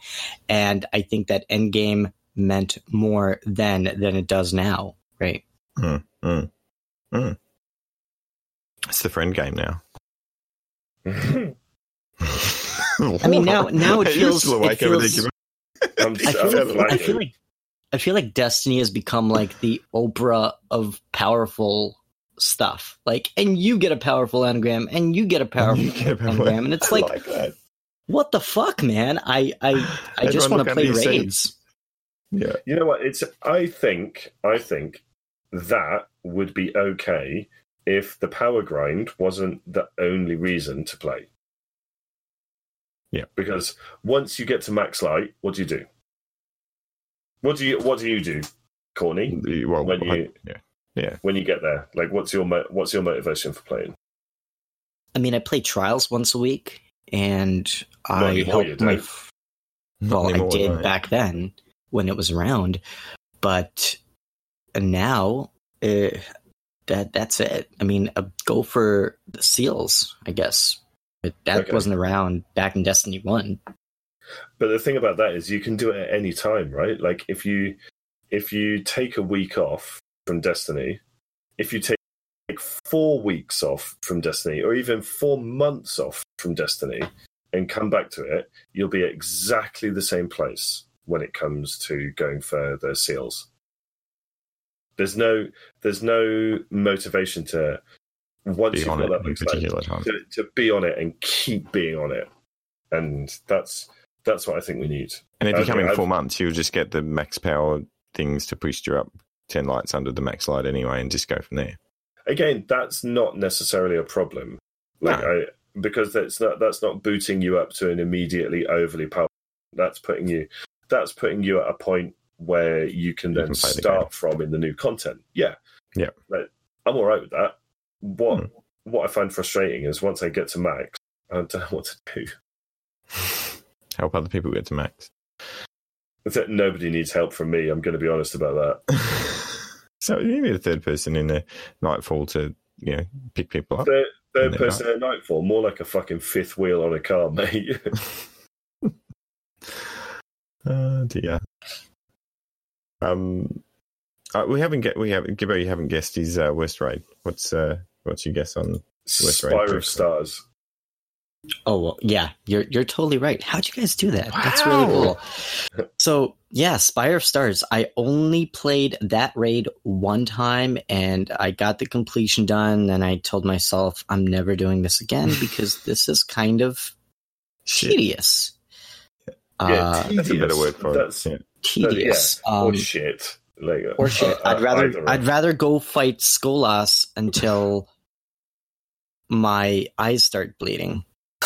And I think that endgame meant more then than it does now, right? Mm, mm, mm. It's the friend game now. [LAUGHS] [LAUGHS] I mean, now now it You're feels still it awake over there, feels I'm, [LAUGHS] I feel, I'm like, I feel like I feel like Destiny has become like the Oprah of powerful stuff. Like, and you get a powerful engram, and you get a powerful You get a powerful- engram, and it's [LAUGHS] I like, what the fuck, man? I I I just want to play your raids. Yeah. You know what? It's. I think. I think that would be okay if the power grind wasn't the only reason to play. Yeah. Because once you get to max light, what do you do? What do you What do you do, Corny? Well, When I- you- yeah. When you get there, like, what's your What's your motivation for playing? I mean, I play trials once a week, and Not I anymore, help my don't. Not well, I did no. back then when it was around, but now uh, that that's it. I mean, uh, go for the seals, I guess. But that Okay. wasn't around back in Destiny One. But the thing about that is you can do it at any time, right? Like if you if you take a week off from Destiny, if you take four weeks off from Destiny, or even four months off from Destiny, and come back to it, you'll be at exactly the same place when it comes to going for the seals. There's no there's no motivation to once you've got that at a much time, particular time. to, to be on it and keep being on it. And that's that's what I think we need. And if you come in I've- four months, you'll just get the max power things to push you up 10 lights under the max light anyway and just go from there. Again, that's not necessarily a problem. Like I because that's not that's not booting you up to an immediately overly powerful. That's putting you that's putting you at a point where you can You then can play the start from in the new content. Yeah. Yeah. Like, I'm all right with that. What Hmm. what I find frustrating is once I get to max, I don't know [LAUGHS] what to do. Help other people get to max. That nobody needs help from me. I'm going to be honest about that. [LAUGHS] so you need a third person in the nightfall to, you know, pick people up. Third, third person at nightfall, more like a fucking fifth wheel on a car, [LAUGHS] mate. [LAUGHS] Oh dear. Um, uh, we haven't get we haven't Gibbo. You haven't guessed his uh, worst raid. What's uh, what's your guess on? West Raid Spire of Stars. Oh well, yeah, you're you're totally right. How'd you guys do that? That's really cool. [LAUGHS] So yeah, Spire of Stars. I only played that raid one time, and I got the completion done. And I told myself I'm never doing this again [LAUGHS] because this is kind of Shit. tedious. Yeah, Uh, That's a better word for That's, it. Yeah. tedious. yeah, Um, or shit. Like, or shit. uh, [LAUGHS] I'd rather I'd or. rather go fight Skolas until my eyes start bleeding.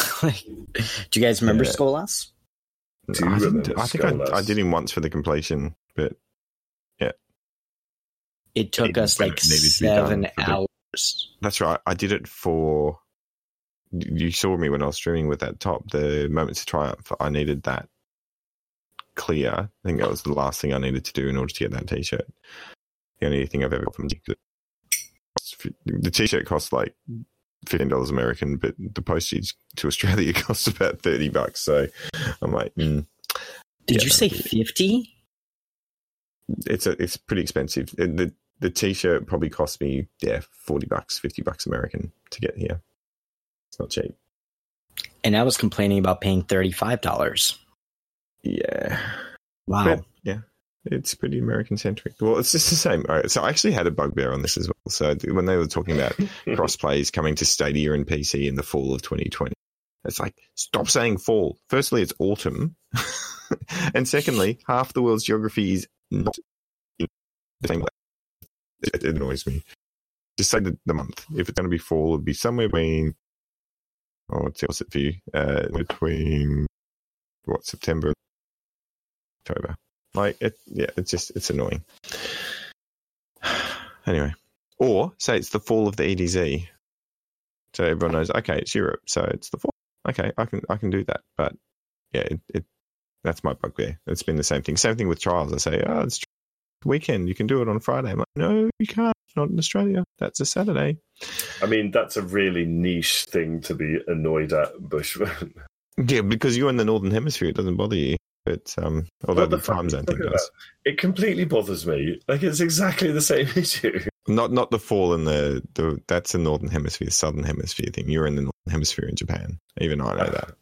[LAUGHS] Like, do you guys remember Yeah. Skolas? I, remember I think I, I did him once for the completion, but yeah. It took Even us like it needed to be done seven for the- hours. that's right. I did it for. You saw me when I was streaming with that top. The moments of triumph. I needed that clear. I think that was the last thing I needed to do in order to get that T-shirt. The only thing I've ever got from the T-shirt costs like fifteen dollars American, but the postage to Australia [LAUGHS] costs about thirty bucks. So I'm like, mm, Did Yeah, you say fifty? it's a, it's pretty expensive. The the T-shirt probably cost me yeah forty bucks, fifty bucks American to get here. It's not cheap. And I was complaining about paying thirty five dollars. Yeah. Wow. But, it's pretty American centric. Well, it's just the same. Right, so I actually had a bugbear on this as well. So when they were talking about [LAUGHS] crossplays coming to Stadia and PC in the fall of 2020, it's like stop saying fall. Firstly, it's autumn, [LAUGHS] and secondly, half the world's geography is not in the same. It, it annoys me. Just say the, the month. If it's going to be fall, it'd be somewhere between. Oh, what's the opposite for you? Uh, between what September, October. Like it, yeah, it's just it's annoying. [SIGHS] anyway, or say it's the fall of the EDZ, so everyone knows. Okay, it's Europe, so it's the fall. Okay, I can I can do that, but yeah, it, it that's my bugbear. It's been the same thing. Same thing with trials. I say, oh, it's weekend. You can do it on Friday. I'm like, no, you can't. Not in Australia. That's a Saturday. I mean, that's a really niche thing to be annoyed at, Bushman. Yeah, because you're in the northern hemisphere, it doesn't bother you. But um, although the, the fuck time are thing does. It completely bothers me. Like it's exactly the same [LAUGHS] issue. Not not the fall in the, the that's a northern hemisphere, southern hemisphere thing. You're in the northern hemisphere in Japan. Even I know that.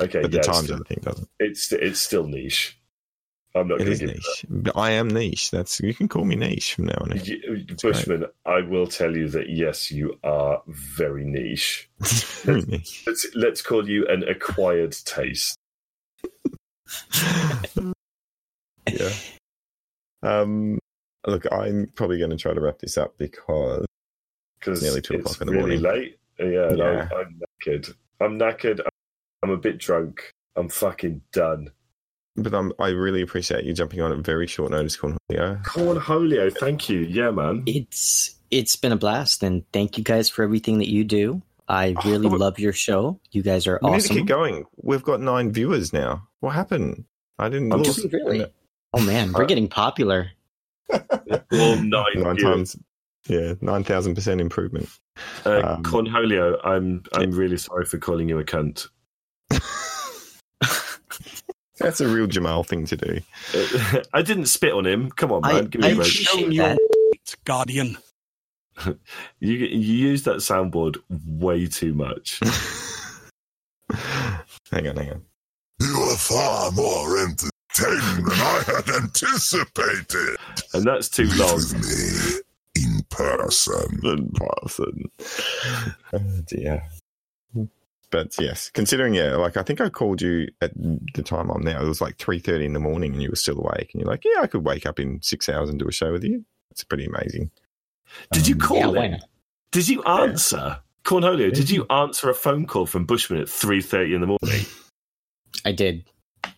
Okay, But the yeah, time it's, zone thing doesn't. it's it's still niche. I'm not It is niche. But I am niche. That's you can call me niche from now on. You- Bushman, I will tell you that yes, you are very niche. [LAUGHS] Very niche. Let's let's call you an acquired taste. Yeah. Um. Look, I'm probably going to try to wrap this up because because Nearly two o'clock in the really morning. late. Yeah, and Yeah. I'm, I'm knackered. I'm knackered. I'm a bit drunk. I'm fucking done. But I'm, I really appreciate you jumping on at very short notice, Cornelio. Cornholio, thank you. Yeah, man. It's it's been a blast, and thank you guys for everything that you do. I Oh, [LAUGHS] really but- love your show. You guys are We need to keep going. We've got nine viewers now. What happened? I didn't I'm look. Do we really? Oh man, we're [LAUGHS] getting popular. [LAUGHS] All nine. nine times. Yeah, nine thousand percent improvement. Uh, Um, Cornholio, I'm I'm really sorry for calling you a cunt. That's a real Jamal thing to do. Uh, I didn't spit on him. Come on, I, man. Give me I a break. appreciate your that. Guardian. [LAUGHS] You you use that soundboard way too much. [LAUGHS] hang on, hang on. You are far more entertaining than I had anticipated. and that's too long. With me in person. In person. Oh dear. But yes, considering yeah, like I think I called you at the time I'm now. It was like three thirty in the morning, and you were still awake. And you're like, "Yeah, I could wake up in six hours and do a show with you." That's pretty amazing. Did you Um, call Yeah, not? Did you answer? Cornholio, did you answer a phone call from Bushman at three thirty in the morning? I did.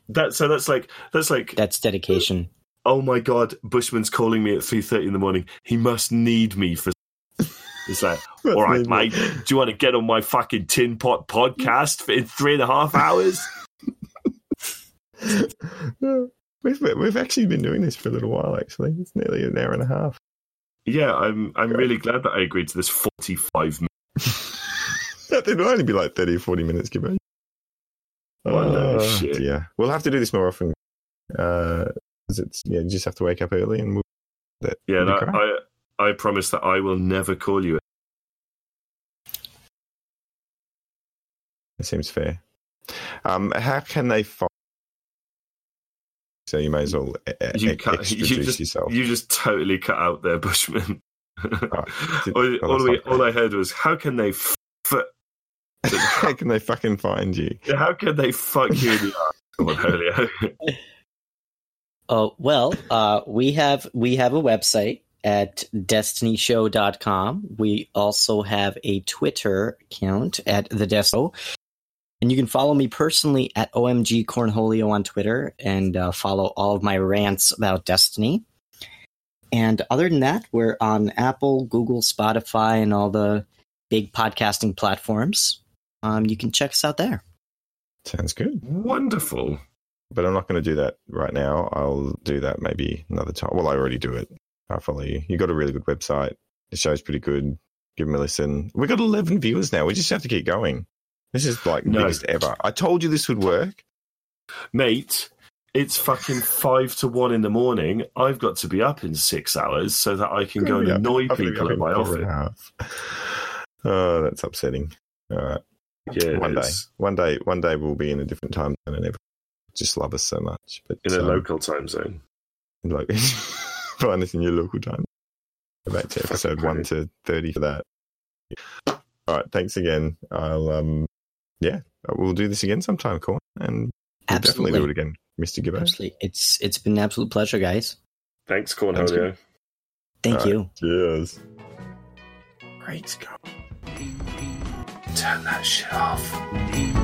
That so that's like that's like That's dedication. oh my god, Bushman's calling me at three thirty in the morning. He must need me for. It's like, [LAUGHS] all right, mate. Do you want to get on my fucking tin pot podcast for in three and a half hours? [LAUGHS] we've we've actually been doing this for a little while. Actually, it's nearly an hour and a half. Yeah, I'm. I'm really glad that I agreed to this forty-five minutes. [LAUGHS] It'll only be like 30 or 40 minutes, give me. Oh, shit. Yeah, we'll have to do this more often. Uh, it's yeah, you just have to wake up early and we'll, that. Yeah, I. I, I promise that I will never call you. That seems fair. Um, how can they find? So you may as well e- You e- cut. extroduce You just. yourself. You just totally cut out there, Bushman. [LAUGHS] Did- all, oh, all, we, all I heard was, "How can they? F- [LAUGHS] how can they fucking find you? [LAUGHS] how can they fuck you in the ass?" Come on, Julio. Oh well, uh, we have we have a website at destinyshow.com. We also have a Twitter account at the Desto. And you can follow me personally at OMG Cornholio on Twitter and uh, follow all of my rants about Destiny. And other than that, we're on Apple, Google, Spotify, and all the big podcasting platforms. Um, you can check us out there. Sounds good. Wonderful. But I'm not going to do that right now. I'll do that maybe another time. Well, I already do it. I'll follow you. You got a really good website. The show's pretty good. Give them a listen. We got 11 viewers now. We just have to keep going. This is like the No. biggest ever. I told you this would work. Mate, it's fucking five to one in the morning. I've got to be up in six hours so that I can go and annoy people at in my a office. Oh, that's upsetting. All right. Yeah, one day. One day. One day we'll be in a different time zone and everyone just love us so much. But in a um, local time zone. like [LAUGHS] find us in your local time. Go back to episode one to thirty for that. All right, thanks again. I'll um yeah, uh, we'll do this again sometime, Corn, and we'll definitely do it again, Mister Gibbo. Absolutely. It's it's been an absolute pleasure, guys. Thanks, Sounds Cornholio. Thank All right. you. Cheers. Great Scott. Turn that shit off.